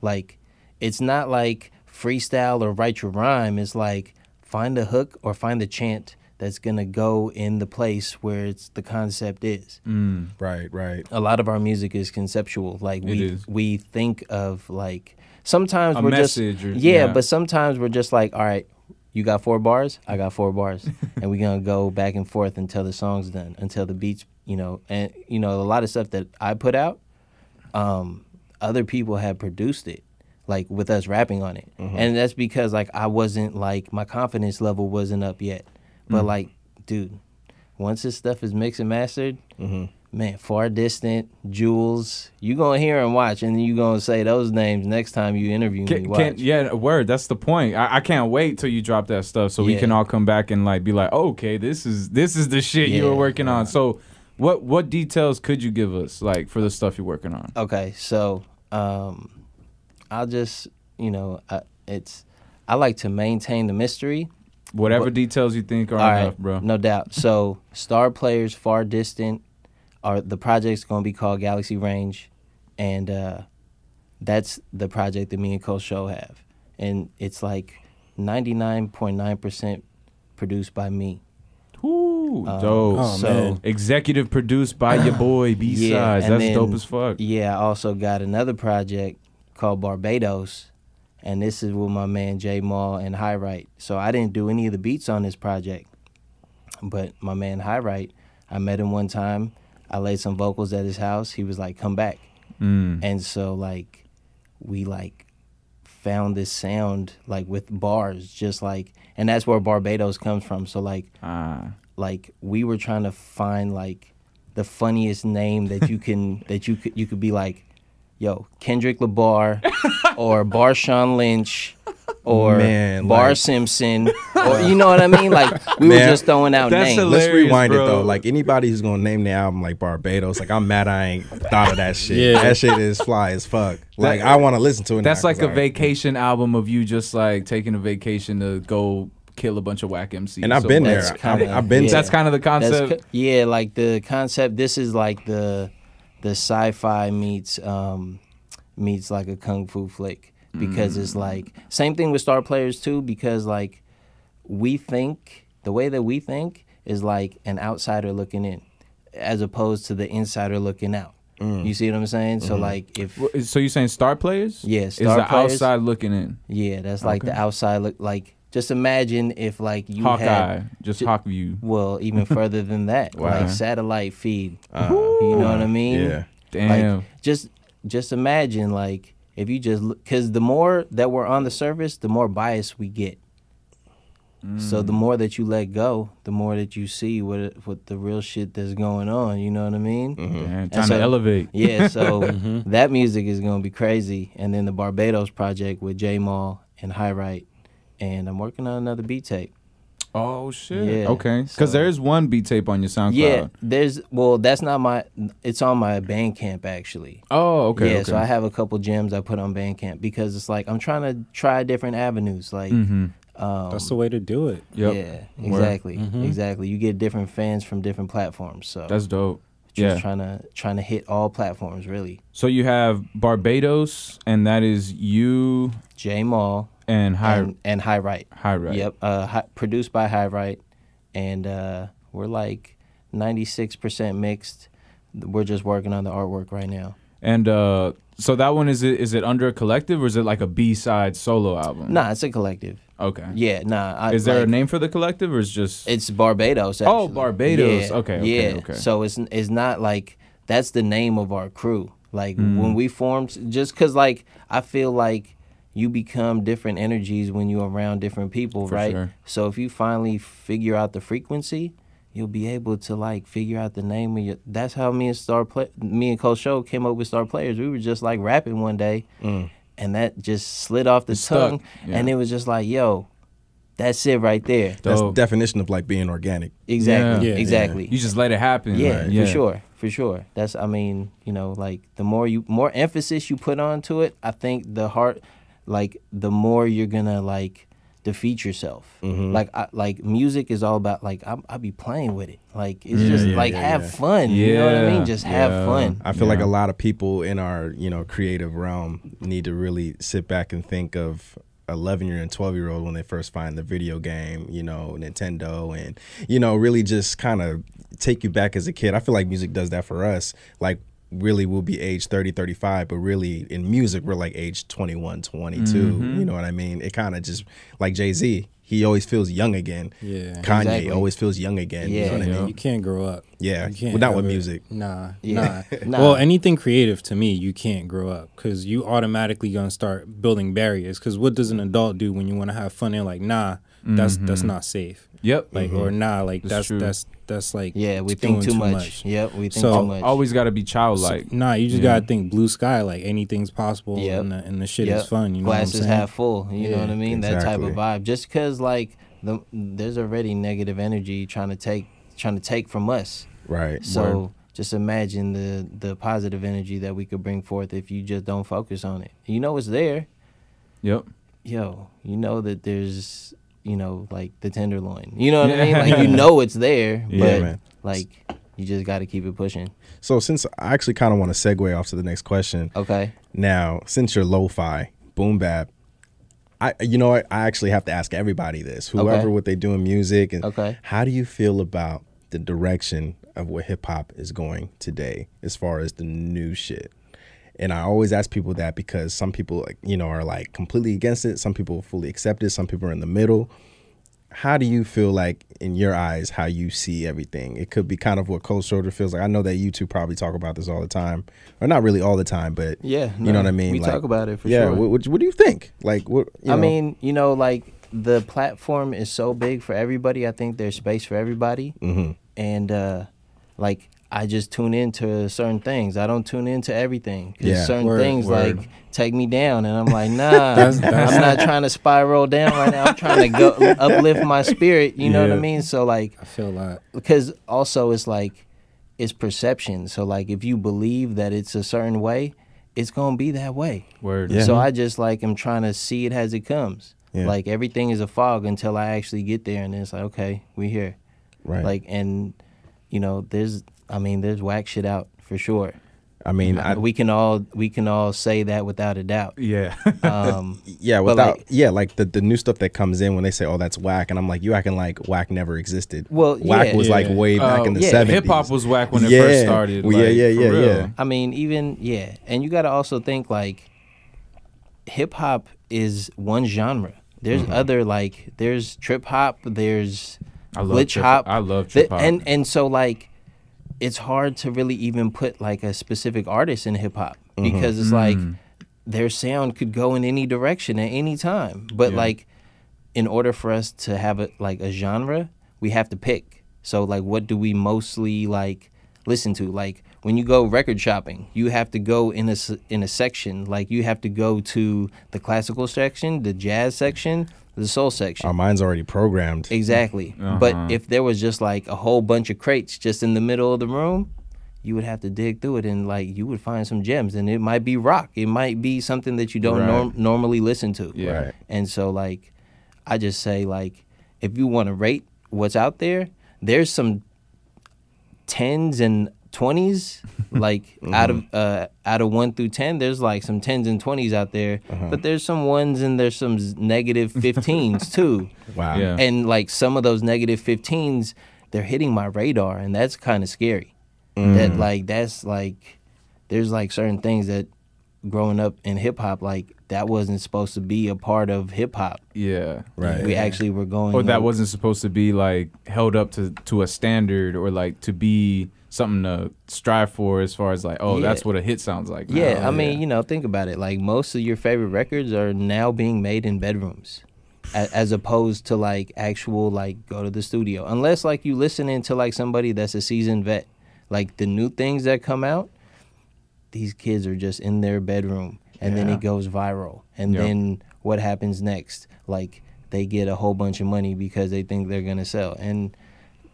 Like it's not like freestyle or write your rhyme. It's like find a hook or find the chant that's gonna go in the place where it's the concept is. Mm. Right, right. A lot of our music is conceptual. Like we is. we think of like sometimes A we're just or- yeah, yeah. but sometimes we're just like, all right, you got four bars, I got four bars, and we're gonna go back and forth until the song's done, until the beats, you know, and you know, a lot of stuff that I put out, um, other people have produced it, like with us rapping on it, and that's because like I wasn't like my confidence level wasn't up yet, but like, dude, once this stuff is mixed and mastered, man, far distant, Jules, you gonna hear and watch, and you gonna say those names next time you interview me. Watch. can, yeah, word. That's the point. I, I can't wait till you drop that stuff so we can all come back and like be like, okay, this is this is the shit you were Yeah. working on. So, what what details could you give us like for the stuff you're working on? Okay, so um, I'll just you know I, it's I like to maintain the mystery. Whatever What- details you think are All enough, right, bro. no doubt. So star players far distant are the project's going to be called Galaxy Range, and uh, that's the project that me and Coach Show have, and it's like ninety nine point nine percent produced by me. Ooh, Um, dope. Oh, so man. Executive produced by your boy Bsidez. Yeah, That's then- dope as fuck. Yeah, I also got another project called Barbados, and this is with my man Jay Maul and High Right. So I didn't do any of the beats on this project, but my man High Right, I met him one time. I laid some vocals at his house. He was like, "Come back," Mm. and so like we like found this sound like with bars, just like, and that's where Barbados comes from. So like Ah. like we were trying to find like the funniest name that you can that you could you could be like, yo, Kendrick Labar or Barshawn Lynch or Man, Bar like- Simpson or you know what I mean? Like we Man, were just throwing out that's names. Let's rewind bro. it though. Like anybody who's gonna name the album like Barbados, like I'm mad I ain't thought of that shit. Yeah. That shit is fly as fuck. Like I want to listen to it. That's now, like 'cause a I- vacation album of you just like taking a vacation to go kill a bunch of whack MCs. And I've So been there. kinda- I've, I've been. yeah. That's kind of the concept. co- yeah, like the concept. This is like the the sci-fi meets um meets like a kung fu flick because it's mm. like same thing with star players too because like we think the way that we think is like an outsider looking in as opposed to the insider looking out. Mm. You see what I'm saying? So mm-hmm. like if So you're saying star players? Yeah, is the players. outside looking in. yeah, that's like the outside look like just imagine if like you Hawkeye, had just Ju- hawk view. well even further than that Wow. like satellite feed. Uh, You know what I mean? Yeah. Damn. Like just just imagine like if you just because the more that we're on the surface, the more bias we get. So Mm. the more that you let go, the more that you see what what the real shit that's going on. You know what I mean? Mm-hmm. Damn, And time so- to elevate. Yeah. So Mm-hmm. that music is gonna be crazy. And then the Barbados project with J Mall and High Right, and I'm working on another beat tape. Oh shit. Yeah, okay. Because so- there is one beat tape on your SoundCloud. Yeah, there's well, that's not my. It's on my Bandcamp actually. Oh, okay. yeah, okay. so I have a couple gems I put on Bandcamp because it's like I'm trying to try different avenues. Like, Mhm. Um, That's the way to do it. Yep. Yeah, Word. exactly, Mhm. exactly. You get different fans from different platforms. So That's dope. just yeah. trying to trying to hit all platforms really. So you have Barbados, and that is you J Mall and High and, and High Right. High Right. Yep. Uh, hi, produced by High Right, and uh, we're like ninety six percent mixed. We're just working on the artwork right now. And uh, so that one is it is it under a collective or is it like a Bsidez solo album? Nah, it's a collective. Okay. Yeah, nah. I, Is there like, a name for the collective or is just It's Barbados. Oh. Barbados. Yeah, Okay, okay, yeah. okay. So it's it's not like that's the name of our crew. Like Mm. when we formed, just because like I feel like you become different energies when you're around different people, For right? sure. So if you finally figure out the frequency, you'll be able to like figure out the name of your. That's how me and Star Play, me and Coach Show came up with Star Players. We were just like rapping one day, mm. and that just slid off the It tongue, yeah. and it was just like, yo, that's it right there. That's the definition of like being organic. Exactly. Yeah. Yeah. exactly. you just let it happen? Yeah, Right. for sure, for sure. That's I mean, you know, like the more you more emphasis you put onto it, I think the heart, like the more you're gonna like defeat yourself. Mm-hmm. Like I, like music is all about like I I be playing with it. Like it's Yeah, just yeah, like yeah, have yeah. fun. You know what I mean? Just have fun. I feel like a lot of people in our, you know, creative realm need to really sit back and think of 11 year and 12 year old when they first find the video game, you know, Nintendo and you know, really just kind of take you back as a kid. I feel like music does that for us. Like really we'll be age 30, 35, but really in music we're like age 21, 22. Mm-hmm. You know what I mean? It kind of just like Jay-Z, he always feels young again. Yeah. Kanye Exactly. always feels young again. You Yeah. know what I mean? You can't grow up. Yeah. You can't Well, not with ever- music. Nah, Yeah. nah. Nah. Well, anything creative to me, you can't grow up because you automatically gonna start building barriers. Because what does an adult do when you want to have fun? And like, nah, that's that's not safe. Yep. Like, or nah, like That's that's that's that's like Yeah, we think doing too much. Yep, we think So- too much. Always got to be So, childlike. nah, you just Yeah. gotta think blue sky. Like anything's possible, Yep. and, the, and the shit Yep. is fun. You know Glasses what I'm half full. You know what I mean? That type of vibe. Just because like the there's already negative energy trying to take trying to take from us. Right. So just imagine the the positive energy that we could bring forth if you just don't focus on it. You know it's there. Yep. Yo, you know that there's you know like the tenderloin. You know what I mean? Like you know it's there, Yeah, but man. like you just got to keep it pushing. So since I actually kind of want to segue off to the next question. Okay. Now, since you're lo-fi, boom bap, I you know what? I actually have to ask everybody this. Whoever Okay. what they do in music and Okay. how do you feel about the direction of where hip hop is going today as far as the new shit? And I always ask people that because some people like, you know are like completely against it, some people fully accept it, some people are in the middle. How do you feel like in your eyes how you see everything? It could be kind of what Cold Shoulder feels like. I know that you two probably talk about this all the time. Or not really all the time, but Yeah. you know what I mean? We Like, talk about it for yeah, sure. what, what, what do you think? Like what you I know? mean, you know, like the platform is so big for everybody. I think there's space for everybody, Mhm. and uh, like I just tune into certain things. I don't tune into everything. Yeah. certain Word, things word. like take me down, and I'm like, nah, That's- that's- I'm not trying to spiral down right now. I'm trying to go uplift my spirit. You know what I mean? So like, I feel that. because also it's like it's perception. So like, if you believe that it's a certain way, it's gonna be that way. Word. Yeah. So I just like am trying to see it as it comes. Yeah. Like everything is a fog until I actually get there, and then it's like, okay, we here. right. Like, and you know, there's, I mean, there's whack shit out for sure. I mean, I, we can all we can all say that without a doubt. Yeah. Um, yeah, without like- yeah, like the, the new stuff that comes in when they say, "Oh, that's whack," and I'm like, "You acting like whack never existed." Well, whack yeah. was like Yeah. way back Oh, in the yeah. '70s. Hip hop was whack when it first started. Well, yeah, like, yeah, for yeah, yeah. I mean, even yeah, and you got to also think like hip hop is one genre. There's Mm-hmm. other like there's trip hop, there's I love glitch trip- hop. I love trip hop. and and so like it's hard to really even put like a specific artist in hip hop Mm-hmm. because it's like Mm. their sound could go in any direction at any time. But Yeah. like in order for us to have a like a genre, we have to pick. So like what do we mostly like listen to? Like when you go record shopping, you have to go in a s- in a section. Like you have to go to the classical section, the jazz section, the soul section. Our mind's already programmed. Exactly. Uh-huh. But if there was just like a whole bunch of crates just in the middle of the room, you would have to dig through it and like you would find some gems. And it might be rock. It might be something that you don't Right. norm- normally listen to. Yeah. Right. And so like I just say like, if you want to rate what's out there, there's some tens and twenties. like out of uh, out of one through ten, there's like some tens and twenties out there, but there's some ones and there's some z- negative fifteens too. Wow. Yeah. And like some of those negative 15s, they're hitting my radar, and that's kind of scary. Mm. That like that's like there's like certain things that growing up in hip hop, like that wasn't supposed to be a part of hip hop. Yeah. Right. We actually were going. Or that on- wasn't supposed to be like held up to to a standard or like to be something to strive for as far as like, oh, Yeah. that's what a hit sounds like. now. Yeah, I oh, mean, you know, think about it. Like most of your favorite records are now being made in bedrooms, as opposed to like actual like go to the studio. Unless like you listening to like somebody that's a seasoned vet. Like the new things that come out, these kids are just in their bedroom, and then it goes viral. And Yep. then what happens next? Like they get a whole bunch of money because they think they're gonna sell, and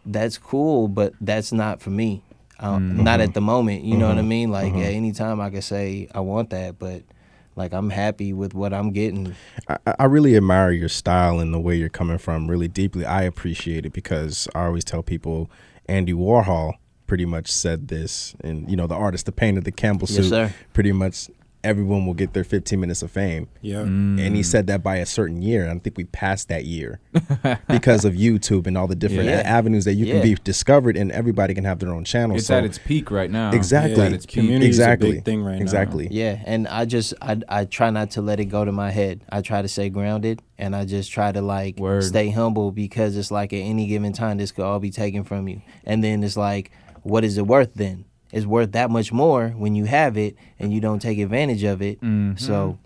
that's cool, but that's not for me. Um, Not at the moment, you know what I mean. Like at any time, I could say I want that, but like I'm happy with what I'm getting. I, I really admire your style and the way you're coming from really deeply. I appreciate it because I always tell people Andy Warhol pretty much said this, and you know the artist, the painter, the Campbell Yes, suit, sir. pretty much everyone will get their 15 minutes of fame. Yeah. Mm. And he said that by a certain year. And I think we passed that year because of YouTube and all the different Yeah. avenues that you Yeah. can be discovered, and everybody can have their own channel. it's so at its peak right now. Exactly. It's at its peak. Community is a exactly big thing right now. exactly. Yeah, and I just I I try not to let it go to my head. I try to stay grounded, and I just try to like Word. stay humble because it's like at any given time this could all be taken from you, and then it's like, what is it worth then? It's worth that much more when you have it and you don't take advantage of it. Mm-hmm. So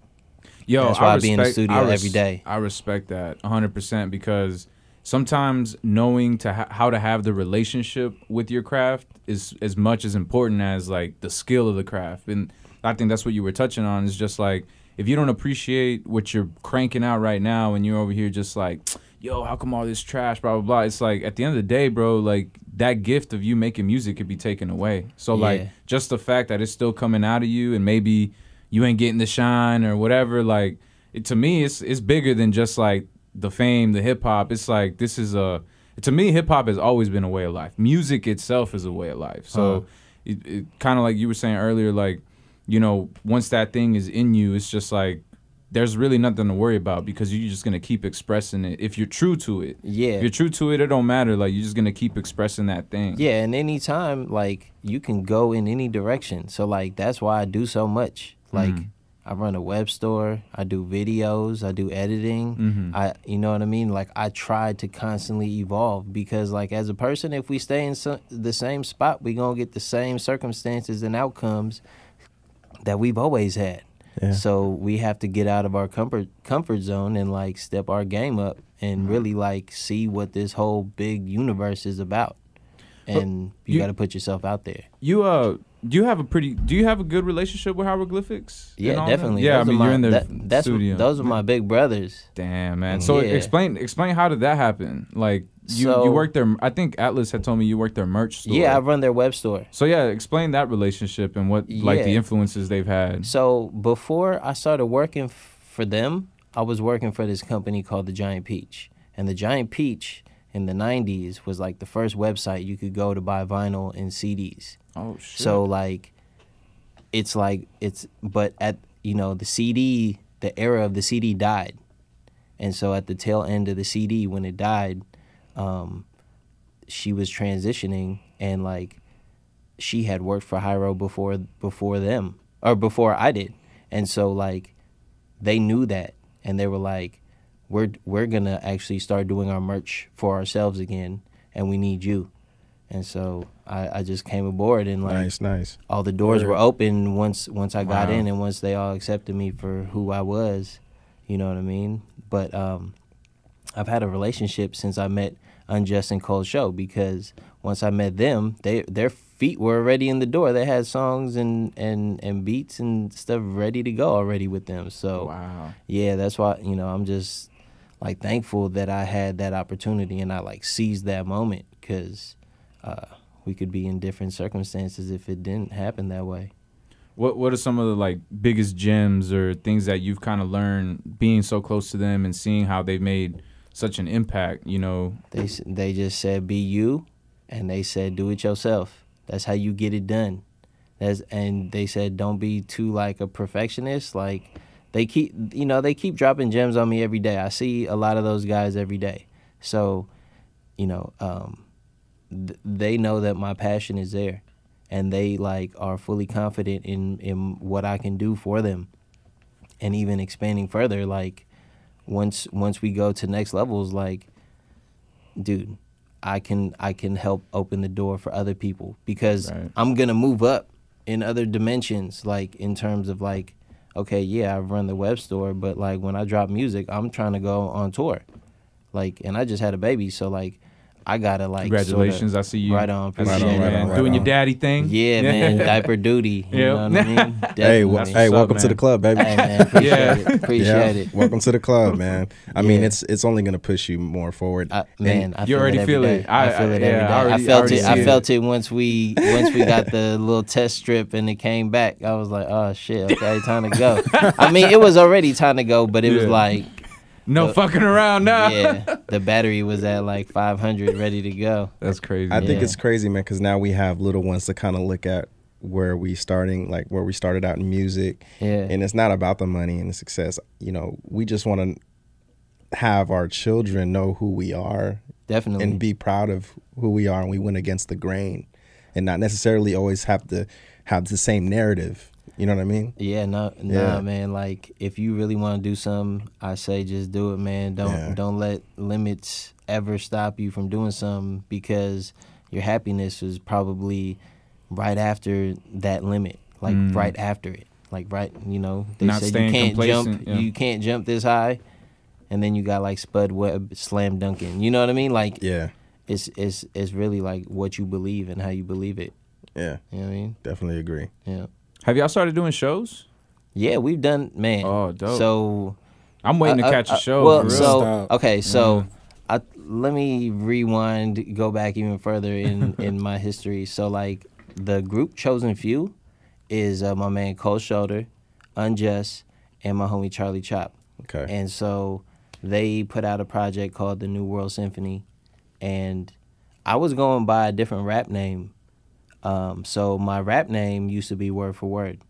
Yo, That's why I I be in the studio res- every day. I respect that 100% because sometimes knowing to ha- how to have the relationship with your craft is as much as important as like the skill of the craft. And I think that's what you were touching on is just like if you don't appreciate what you're cranking out right now and you're over here just like, yo, how come all this trash, blah, blah, blah. It's like at the end of the day, bro, like that gift of you making music could be taken away. So, like, just the fact that it's still coming out of you and maybe you ain't getting the shine or whatever like it, to me it's it's bigger than just like the fame the hip hop. It's like this is a to me hip hop has always been a way of life. Music itself is a way of life. So it, it kind of like you were saying earlier like you know once that thing is in you it's just like there's really nothing to worry about because you're just gonna keep expressing it if you're true to it Yeah. if you're true to it it don't matter like you're just gonna keep expressing that thing Yeah, and anytime like you can go in any direction. So like that's why I do so much. Like mm-hmm. I run a web store, I do videos, I do editing. Mm-hmm. I you know what I mean? Like I try to constantly evolve because like as a person if we stay in so, the same spot, we going to get the same circumstances and outcomes that we've always had. Yeah. So we have to get out of our comfort comfort zone and like step our game up and really like see what this whole big universe is about. And you, you- got to put yourself out there. you uh do you have a pretty do you have a good relationship with hieroglyphics Yeah, that? definitely. yeah Those i mean my, you're in their that, that's studio those are my big brothers. Damn man. So Yeah. explain explain how did that happen? Like you So- you worked there. I think Atlas had told me you worked their merch store. Yeah, I run their web store. so yeah, explain that relationship and what like the influences they've had. So before I started working f- for them, I was working for this company called the Giant Peach. And the Giant Peach in the 90s was like the first website you could go to buy vinyl and CDs. Oh shit. So like it's like it's but at you know the CD the era of the CD died. And so at the tail end of the CD when it died um she was transitioning and like she had worked for Hiero before before them or before I did. And so like they knew that and they were like we're we're going to actually start doing our merch for ourselves again and we need you. And so I, I just came aboard and like Nice, nice. all the doors Word. were open once once I got Wow. in and once they all accepted me for who I was, you know what I mean? But um I've had a relationship since I met Unjust and Cold Show because once I met them, they their feet were already in the door. They had songs and and and beats and stuff ready to go already with them. So wow. yeah, that's why you know I'm just like thankful that I had that opportunity and I like seized that moment because uh, we could be in different circumstances if it didn't happen that way. What what are some of the like biggest gems or things that you've kind of learned being so close to them and seeing how they've made such an impact. You know, They they just said be you, and they said do it yourself. That's how you get it done. That's and they said don't be too like a perfectionist. Like they keep you know they keep dropping gems on me every day. I see a lot of those guys every day. So, you know, um, th- they know that my passion is there, and they like are fully confident in in what I can do for them, and even expanding further. Like once once we go to next levels, like dude, I can I can help open the door for other people because Right. I'm gonna move up in other dimensions, like in terms of like, okay, yeah, I run the web store, but like when I drop music, I'm trying to go on tour, like, and I just had a baby, so like, I gotta like sorta- congratulations! I see you. right on, I see appreciate you, it. Right on, man. right Doing your daddy thing. Yeah, man, diaper duty. You Yep. know what I mean? Hey, well, hey, up, welcome to the club, baby. Hey, man, appreciate Yeah. it. Appreciate it. Welcome to the club, man. I mean, it's it's only gonna push you more forward. I, man, I you feel already it feel it. I, I- feel I- it yeah, every day. I I, already- I felt already it. I see it. felt it once we once we got the little test strip and it came back. I was like, oh shit, okay, time to go. I mean, it was already time to go, but it was like, No fucking around now. yeah, the battery was at like 500, ready to go. That's crazy. I think it's crazy, man, because now we have little ones to kind of look at where we starting, like where we started out in music, Yeah, and it's not about the money and the success. You know, we just want to have our children know who we are definitely. and be proud of who we are, and we went against the grain, and not necessarily always have to have the same narrative. You know what I mean? Yeah, no, nah, Yeah. man. Like, if you really want to do something, I say just do it, man. Don't Yeah. don't let limits ever stop you from doing something because your happiness is probably right after that limit, like Mm. right after it, like right. You know, they Not said you can't jump, yeah. you can't jump this high, and then you got like Spud Webb slam dunking. You know what I mean? Like, Yeah, it's it's it's really like what you believe and how you believe it. yeah, You know what I mean? definitely agree. Yeah. Have y'all started doing shows? Yeah, we've done man. Oh, dope. So I'm waiting to Uh, uh, catch a uh, show. Well, for real. so Stop. okay, so Yeah. I, let me rewind, go back even further in in my history. So like the group Chosen Few is uh, my man Cole Shoulder, Unjust, and my homie Charlie Chop. Okay. And so they put out a project called the New World Symphony, and I was going by a different rap name. Um, so my rap name used to be Word for Word.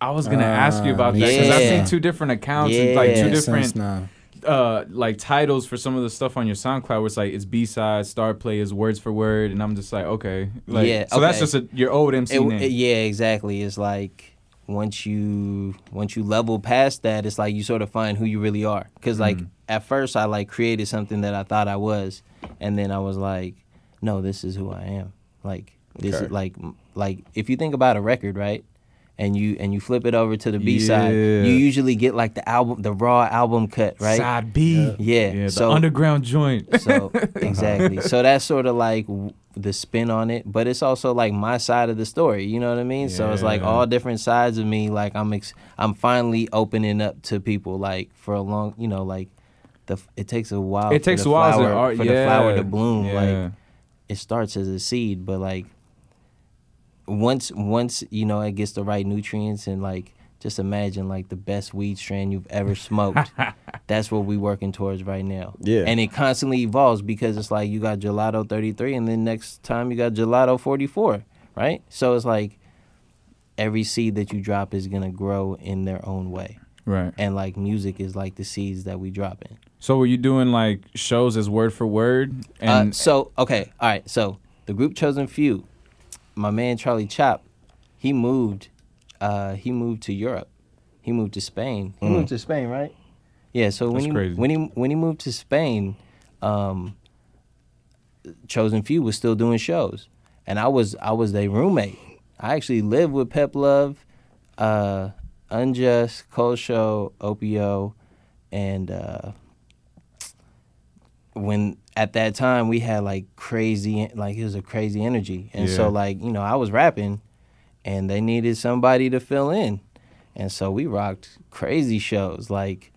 I was gonna ask you about that makes because I've seen two different accounts and like two different uh like titles for some of the stuff on your SoundCloud where it's like it's Bsidez, star play is words for word, and I'm just like okay, like, Yeah, So that's just a, your old MC It- name. it- yeah, exactly. It's like once you once you level past that, it's like you sort of find who you really are. Because like Mm. at first, I like created something that I thought I was, and then I was like, no, this is who I am. Like this Okay. is like like if you think about a record, right? And you and you flip it over to the B side, Yeah. you usually get like the album, the raw album cut, right? Side B. Yeah. Yeah, the so underground joint. so exactly. So that's sort of like w- the spin on it, but it's also like my side of the story. You know what I mean? So it's like all different sides of me. Like I'm ex- I'm finally opening up to people. Like for a long, you know, like the it takes a while. it takes a while flower, art- for yeah. the flower to bloom. Yeah. Like it starts as a seed, but like once once you know it gets the right nutrients and like just imagine like the best weed strain you've ever smoked. That's what we're working towards right now. Yeah. And it constantly evolves because it's like you got gelato 33 and then next time you got gelato 44, right? So it's like every seed that you drop is going to grow in their own way. right. And like music is like the seeds that we drop in. So were you doing like shows as word for word? And uh, so okay, all right. So the group chosen few, my man Charlie Chop, he moved, uh, he moved to Europe. He moved to Spain. He moved to Spain, right? Yeah. So when That's he crazy. when he when he moved to Spain, um, chosen few was still doing shows, and I was I was their roommate. I actually lived with Pep Love, uh, Unjust, Cold Show, Opio, and. Uh, when at that time we had like crazy like it was a crazy energy and Yeah. so like you know i was rapping and they needed somebody to fill in and so we rocked crazy shows like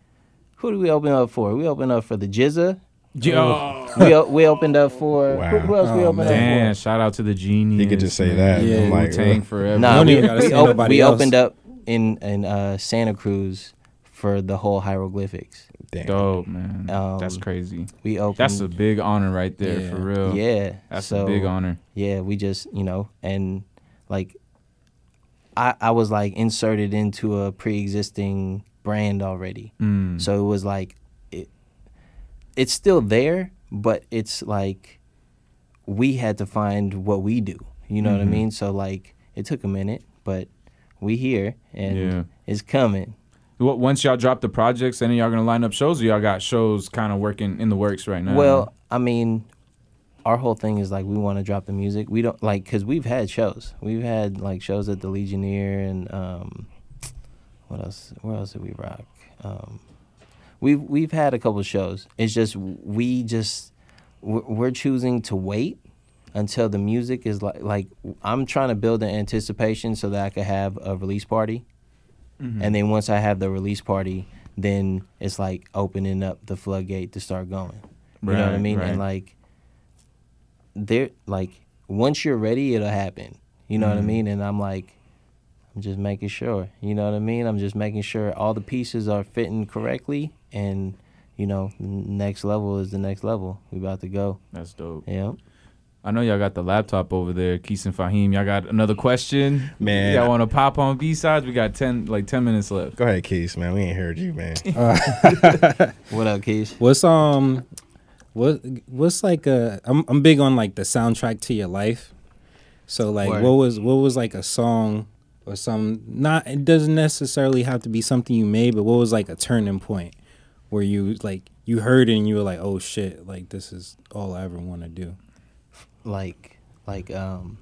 who do we open up for we opened up for the GZA Yo. we, we opened up for who, who else we Oh, opened Damn, up shout out to the genius. You could just say that. Yeah. I'm like, Wu-Tang forever. for nah we, we, op- we opened up in in uh, santa cruz for the whole hieroglyphics Damn. Dope, man. Um, That's crazy. We opened. That's a big honor right there, Yeah. for real. yeah. That's so, a big honor. Yeah, we just you know, and like, I I was like inserted into a pre-existing brand already, Mm. so it was like, it, it's still there, but it's like, we had to find what we do. You know what I Mhm. mean? So like, it took a minute, but we here and Yeah. it's coming. Once y'all drop the projects, then y'all gonna line up shows, or y'all got shows kind of working in the works right now? Well, I mean, our whole thing is like we want to drop the music. We don't like because we've had shows. We've had like shows at the Legionnaire and um, what else? Where else did we rock? Um, we've we've had a couple shows. It's just we just we're choosing to wait until the music is like like I'm trying to build an anticipation so that I could have a release party. Mhm. And then once I have the release party, then it's like opening up the floodgate to start going. You know what I mean? right. And like there like once you're ready it'll happen. You know what I Mhm. mean? And I'm like I'm just making sure. You know what I mean? I'm just making sure all the pieces are fitting correctly and you know, next level is the next level. We about to go. that's dope. Yeah. I know y'all got the laptop over there, Keith and Fahim. Y'all got another question? Man. Y'all want to pop on Bsidez? We got ten, like ten minutes left. Go ahead, Keith, man. We ain't heard you, man. What up, Keys? What's um, what what's like a? I'm I'm big on like the soundtrack to your life. So like, Word. what was what was like a song or some? Not it doesn't necessarily have to be something you made, but what was like a turning point where you like you heard it and you were like, oh shit, like this is all I ever want to do. Like like um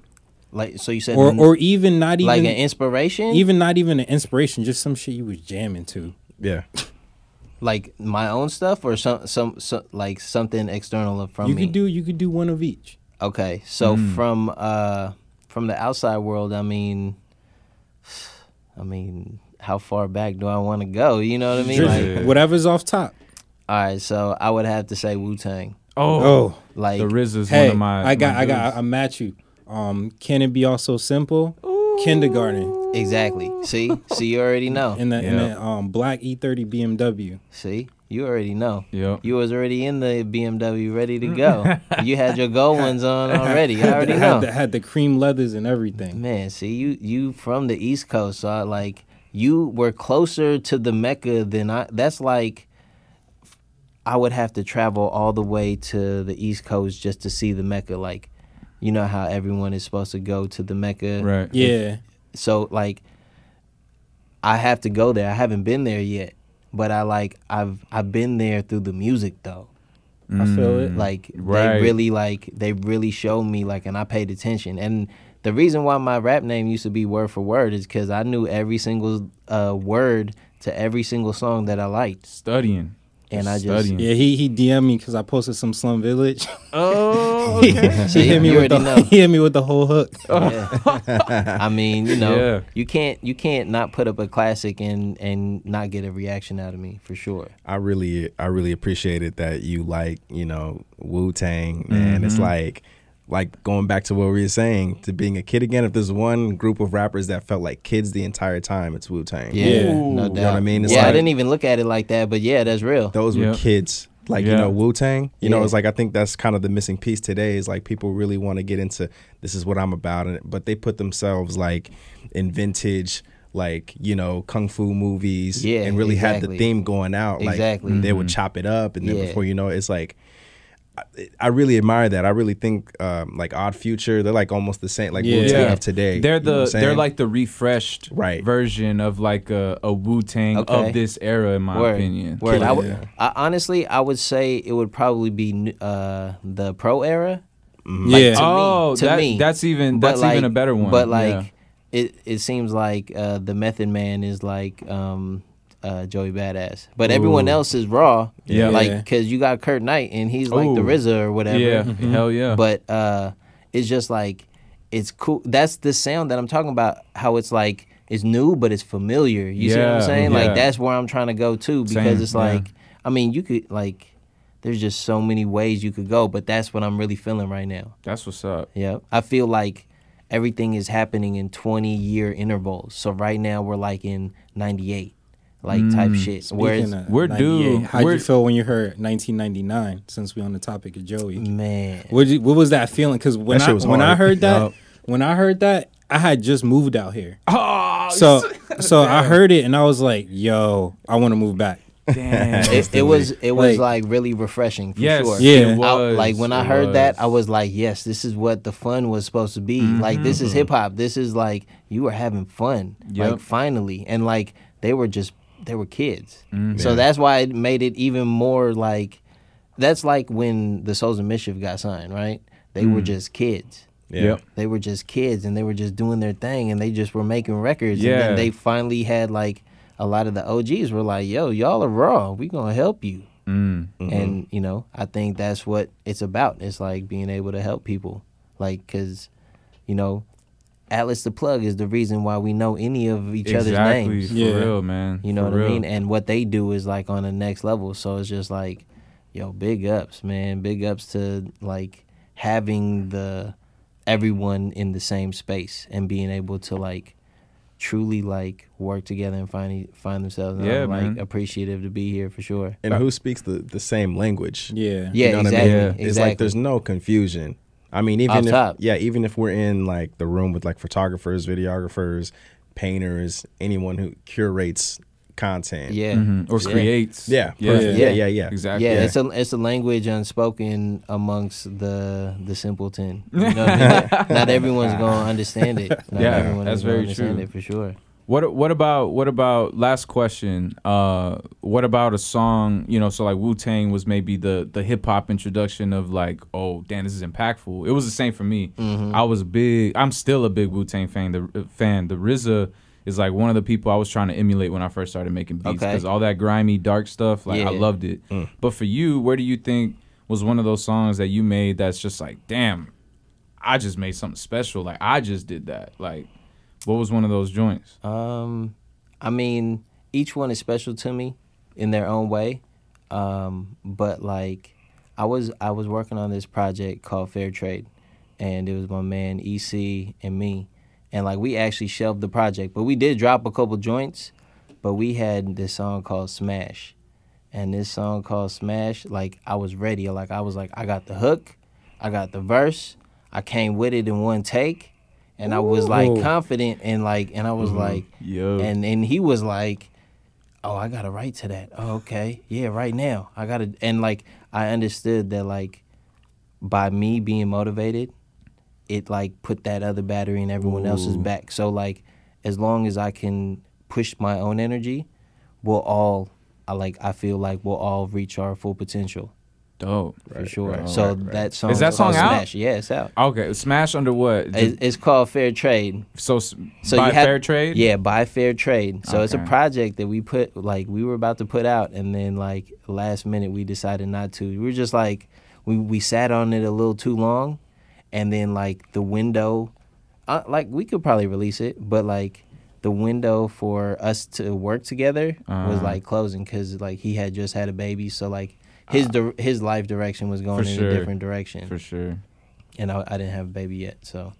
like so you said Or n- or even not even like an inspiration? even not even an inspiration, just some shit you was jamming to. Yeah. like my own stuff or some some, some like something external from you me. could do you could do one of each. Okay, so Mm. from uh from the outside world, I mean, I mean, how far back do I want to go? You know what I mean? Like, Whatever's off top. all right, so I would have to say Wu Tang. Oh, Oh, Like, the Riz is hey, one of my. I got my I got dudes. I match you. Um, can it be all so simple? Kindergarten exactly. See, see, you already know. in the in the um black E30 BMW. See, you already know. Yep. You was already in the BMW, ready to go. you had your gold ones on already. I already had know. the, had the cream leathers and everything. Man, see you you from the East Coast, so I, like you were closer to the Mecca than I. That's like I would have to travel all the way to the East Coast just to see the Mecca. Like, you know how everyone is supposed to go to the Mecca. Right. Yeah, So like, I have to go there. I haven't been there yet, but I like I've I've been there through the music though. I feel it. Like Right. they really like they really showed me like and I paid attention. And the reason why my rap name used to be word for word is because I knew every single uh, word to every single song that I liked. Studying. And I just studying. yeah. He he DM'd me because I posted some Slum Village. Oh, he okay. See, hit me you with the know. he hit me with the whole hook. Yeah. I mean, you know, Yeah. you can't you can't not put up a classic and and not get a reaction out of me for sure. I really, I really appreciated that you like, you know, Wu Tang, man. It's Mhm. like, like going back to what we were saying, to being a kid again. If there's one group of rappers that felt like kids the entire time, it's Wu Tang. Yeah, Yeah. no You doubt. know what I mean? It's yeah, I didn't even look at it like that, but yeah, that's real. Those were kids. Like, you know, Wu Tang. You know, it's like I think that's kind of the missing piece today is like people really want to get into this is what I'm about and but they put themselves like in vintage like, you know, kung fu movies Yeah, and really had the theme going out. Like Exactly. they would Mhm. chop it up and then Yeah. before you know it, it's like I, I really admire that. I really think um, like Odd Future, they're like almost the same like Yeah. Wu Tang Yeah. of today. They're You know the I'm they're like the refreshed Right. version of like a, a Wu Tang Okay. of this era, in my Word. opinion. Word. I Yeah. I, honestly, I would say it would probably be uh, the pro era. Mhm. Like, Yeah. to me- oh, to that, me. that's even that's like, even a better one. But like, Yeah. it it seems like uh, the Method Man is like um, uh, Joey Badass, but everyone else is raw. Yeah. like because you got Kirk Knight and he's like the Ooh. RZA or whatever. yeah, hell yeah. But uh, it's just like it's cool. That's the sound that I'm talking about. How it's like it's new, but it's familiar. You see what I'm saying? yeah. Like that's where I'm trying to go to because Same, it's yeah. like I mean you could like there's just so many ways you could go, but that's what I'm really feeling right now. that's what's up. Yeah, I feel like everything is happening in 20 year intervals. So right now we're like in 98. Like type Mm. shit. Whereas Speaking of we're 98, due- How'd we're- you feel when you heard 1999? Since we on the topic of Joey, man, what you, what was that feeling? Because when That I shit was when I heard that, Yup. when I heard that, I had just moved out here. Oh, So so I heard it and I was like, "Yo, I want to move back." damn. it, it was it was Like- like really refreshing for yes, sure. Yeah. it I- like when I it heard that. I was like, "Yes, this is what the fun was supposed to be. Like this is hip hop. This is like you were having fun. Yep. Like finally, and like they were just they were kids. Mhm. So that's why it made it even more like. That's like when the Souls of Mischief got signed, right? They were Mm. just kids. Yeah. Yep. They were just kids, and they were just doing their thing, and they just were making records. And Yeah. then they finally had like a lot of the OGs were like, "Yo, y'all are raw. We gonna help you." Mm. Mhm. and you know i think that's what it's about it's like being able to help people like because you know atlas the plug is the reason why we know any of each other's exactly, names for Yeah. real, man. you know For what real. i mean and what they do is like on the next level so it's just like yo big ups man big ups to like having the everyone in the same space and being able to like truly like work together and find e- find themselves and Yeah, I'm, like man. appreciative to be here for sure And who speaks the, the same language? Yeah. yeah You know what I exactly mean? Yeah. It's exactly like there's no confusion. I mean, even Off if top. yeah, even if we're in like the room with like photographers, videographers, painters, anyone who curates content. yeah Mhm. or Yeah. creates. Yeah. yeah, perfect. Yeah. Yeah. Yeah. Yeah. exactly. Yeah, it's a it's a language unspoken amongst the the simpleton. You know what I mean? Not everyone's gonna understand it. Not Yeah, everyone that's is gonna very understand true. it for sure. What what about what about last question? Uh, what about a song? You know, so like Wu Tang was maybe the the hip hop introduction of like, oh damn, this is impactful. It was the same for me. Mm-hmm. I was big. I'm still a big Wu Tang fan. The fan. The RZA is like one of the people I was trying to emulate when I first started making beats Okay. because all that grimy dark stuff. Like I loved it. But for you, where do you think was one of those songs that you made that's just like, damn, I just made something special. Like I just did that. Like, what was one of those joints? Um, I mean, each one is special to me in their own way. Um, but like, I was I was working on this project called Fair Trade, and it was my man EC and me, and like we actually shelved the project, but we did drop a couple joints, but we had this song called Smash, and this song called Smash, like I was ready, like I was like I got the hook, I got the verse, I came with it in one take, and I was like confident and like, and I was mm-hmm. like, Yo. and and he was like, "Oh, I gotta write to that. Oh, okay, yeah, right now I gotta." And like I understood that like by me being motivated, it like put that other battery in everyone else's back. So like as long as I can push my own energy, we'll all. I like. I feel like we'll all reach our full potential Dope. for Right, sure. right, so right, right. that song Is that song out? Smash. Yeah, it's out. Okay, smash under what? It's, it's called Fair Trade. so So by you have- fair trade. Yeah, by fair trade. So it's a project that we put like we were about to put out, and then like last minute we decided not to. We were just like we we sat on it a little too long, and then like the window, uh, like we could probably release it, but like the window for us to work together was Uh-huh. like closing because like he had just had a baby, so like his uh, dir- his life direction was going in sure. a different direction, for sure. and I, I didn't have a baby yet, so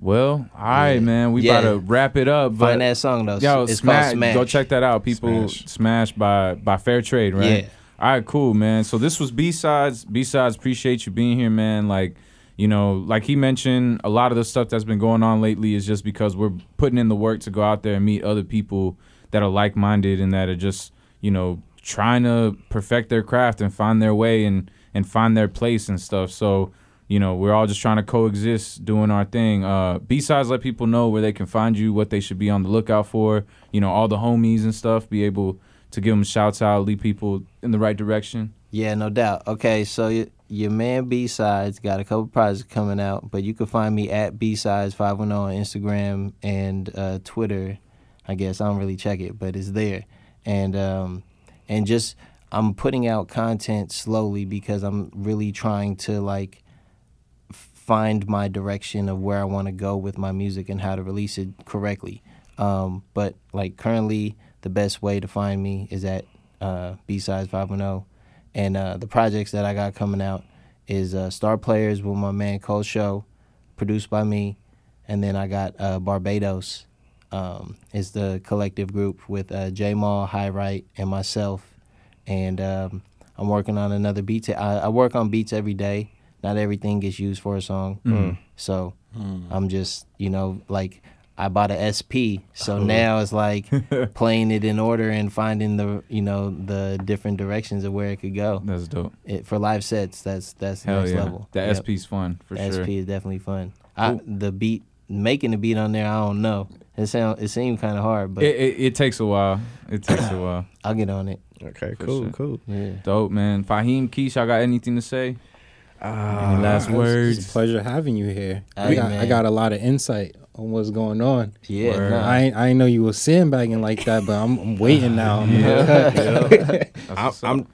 Well, all right, Yeah. man. We Yeah. about to wrap it up. But find that song though. yo, it's smash, called Smash. Go check that out. People Smash. smash by by fair trade, right? Yeah. All right, cool, man. So this was Bsidez. B sides. Appreciate you being here, man. Like, you know, like he mentioned, a lot of the stuff that's been going on lately is just because we're putting in the work to go out there and meet other people that are like minded and that are just, you know, trying to perfect their craft and find their way and and find their place and stuff. So, you know, we're all just trying to coexist, doing our thing. Uh, Bsidez let people know where they can find you, what they should be on the lookout for. You know, all the homies and stuff. Be able to give them shouts out, lead people in the right direction. Yeah, no doubt. Okay, so y- your man Bsidez got a couple projects coming out, but you can find me at Bsidez five one zero on Instagram and uh, Twitter. I guess I don't really check it, but it's there, and um, and just I'm putting out content slowly because I'm really trying to like find my direction of where I want to go with my music and how to release it correctly. Um, but like currently, the best way to find me is at uh, Bsidez Five One Zero, and uh, the projects that I got coming out is uh, Star Players with my man Cole Show, produced by me, and then I got uh, Barbados um, is the collective group with uh, J Mall, High Right, and myself. And um, I'm working on another beat. I, I work on beats every day. Not everything gets used for a song. Mm. So I'm just, you know, like I bought a SP. So now it's like playing it in order and finding the, you know, the different directions of where it could go. That's dope. It, for live sets, that's that's Hell next yeah. level. The Yep. SP's fun for The sure. SP is definitely fun. I, the beat, making the beat on there, I don't know. It sound it seemed kind of hard, but It, it, it takes a while. It takes a while. I'll get on it. Okay, For cool, sure. cool. Yeah. Dope, man. Fahim, Keish, I got anything to say? Uh, Any last It's- words? It's a pleasure having you here. I got, I got a lot of insight on what's going on. Yeah. Nah. I ain't, I ain't know you were sandbagging like that, but I'm, I'm waiting now. Yeah. That's I'm, what's up. I'm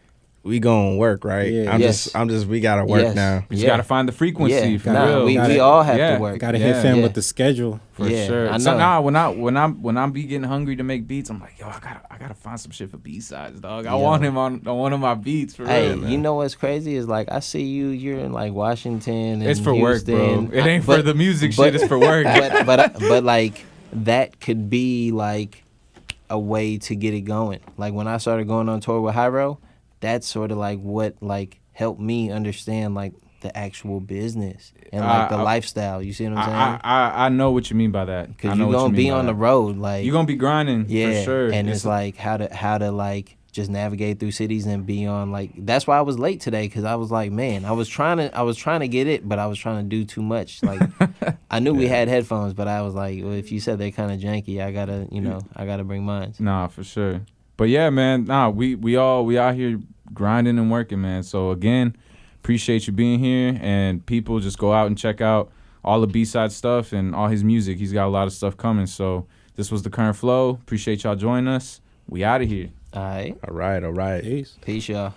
we gonna work, right? Yeah. I'm Yes. just I'm just we gotta work Yes. now. We just Yeah. gotta find the frequency yeah. for Nah, real. we, Got we all have Yeah. to work. Gotta Yeah. hit fam Yeah. with the schedule. for Yeah, sure. I So know. nah, when I when I'm when I'm be getting hungry to make beats, I'm like, yo, I gotta I gotta find some shit for Bsidez, dog. I Yo. want him on on one of my beats for Hey, real. man. you know what's crazy is like I see you. You're in like Washington. And it's for work, bro. It ain't But- for the music but- shit. It's for work. but but but like that could be like a way to get it going. Like when I started going on tour with Hiero, that's sort of like what like helped me understand like the actual business and like the I- I- lifestyle. You see what I'm I, saying? I I I know what you mean by that. Because you're gonna you be on the road, like You're gonna be grinding yeah, for sure. and it's, like how to how to like just navigate through cities and be on like that's why I was late today because I was like, man, I was trying to I was trying to get it, but I was trying to do too much. Like I knew we had headphones, but I was like, well, if you said they're kind of janky, I gotta you know I gotta bring mine. Nah, for sure. But yeah, man, nah, we we all we out here grinding and working, man. So again, appreciate you being here and people just go out and check out all the B side stuff and all his music. He's got a lot of stuff coming. So this was the current flow. Appreciate y'all joining us. We out of here. All right, All right, all right. Peace. peace, y'all.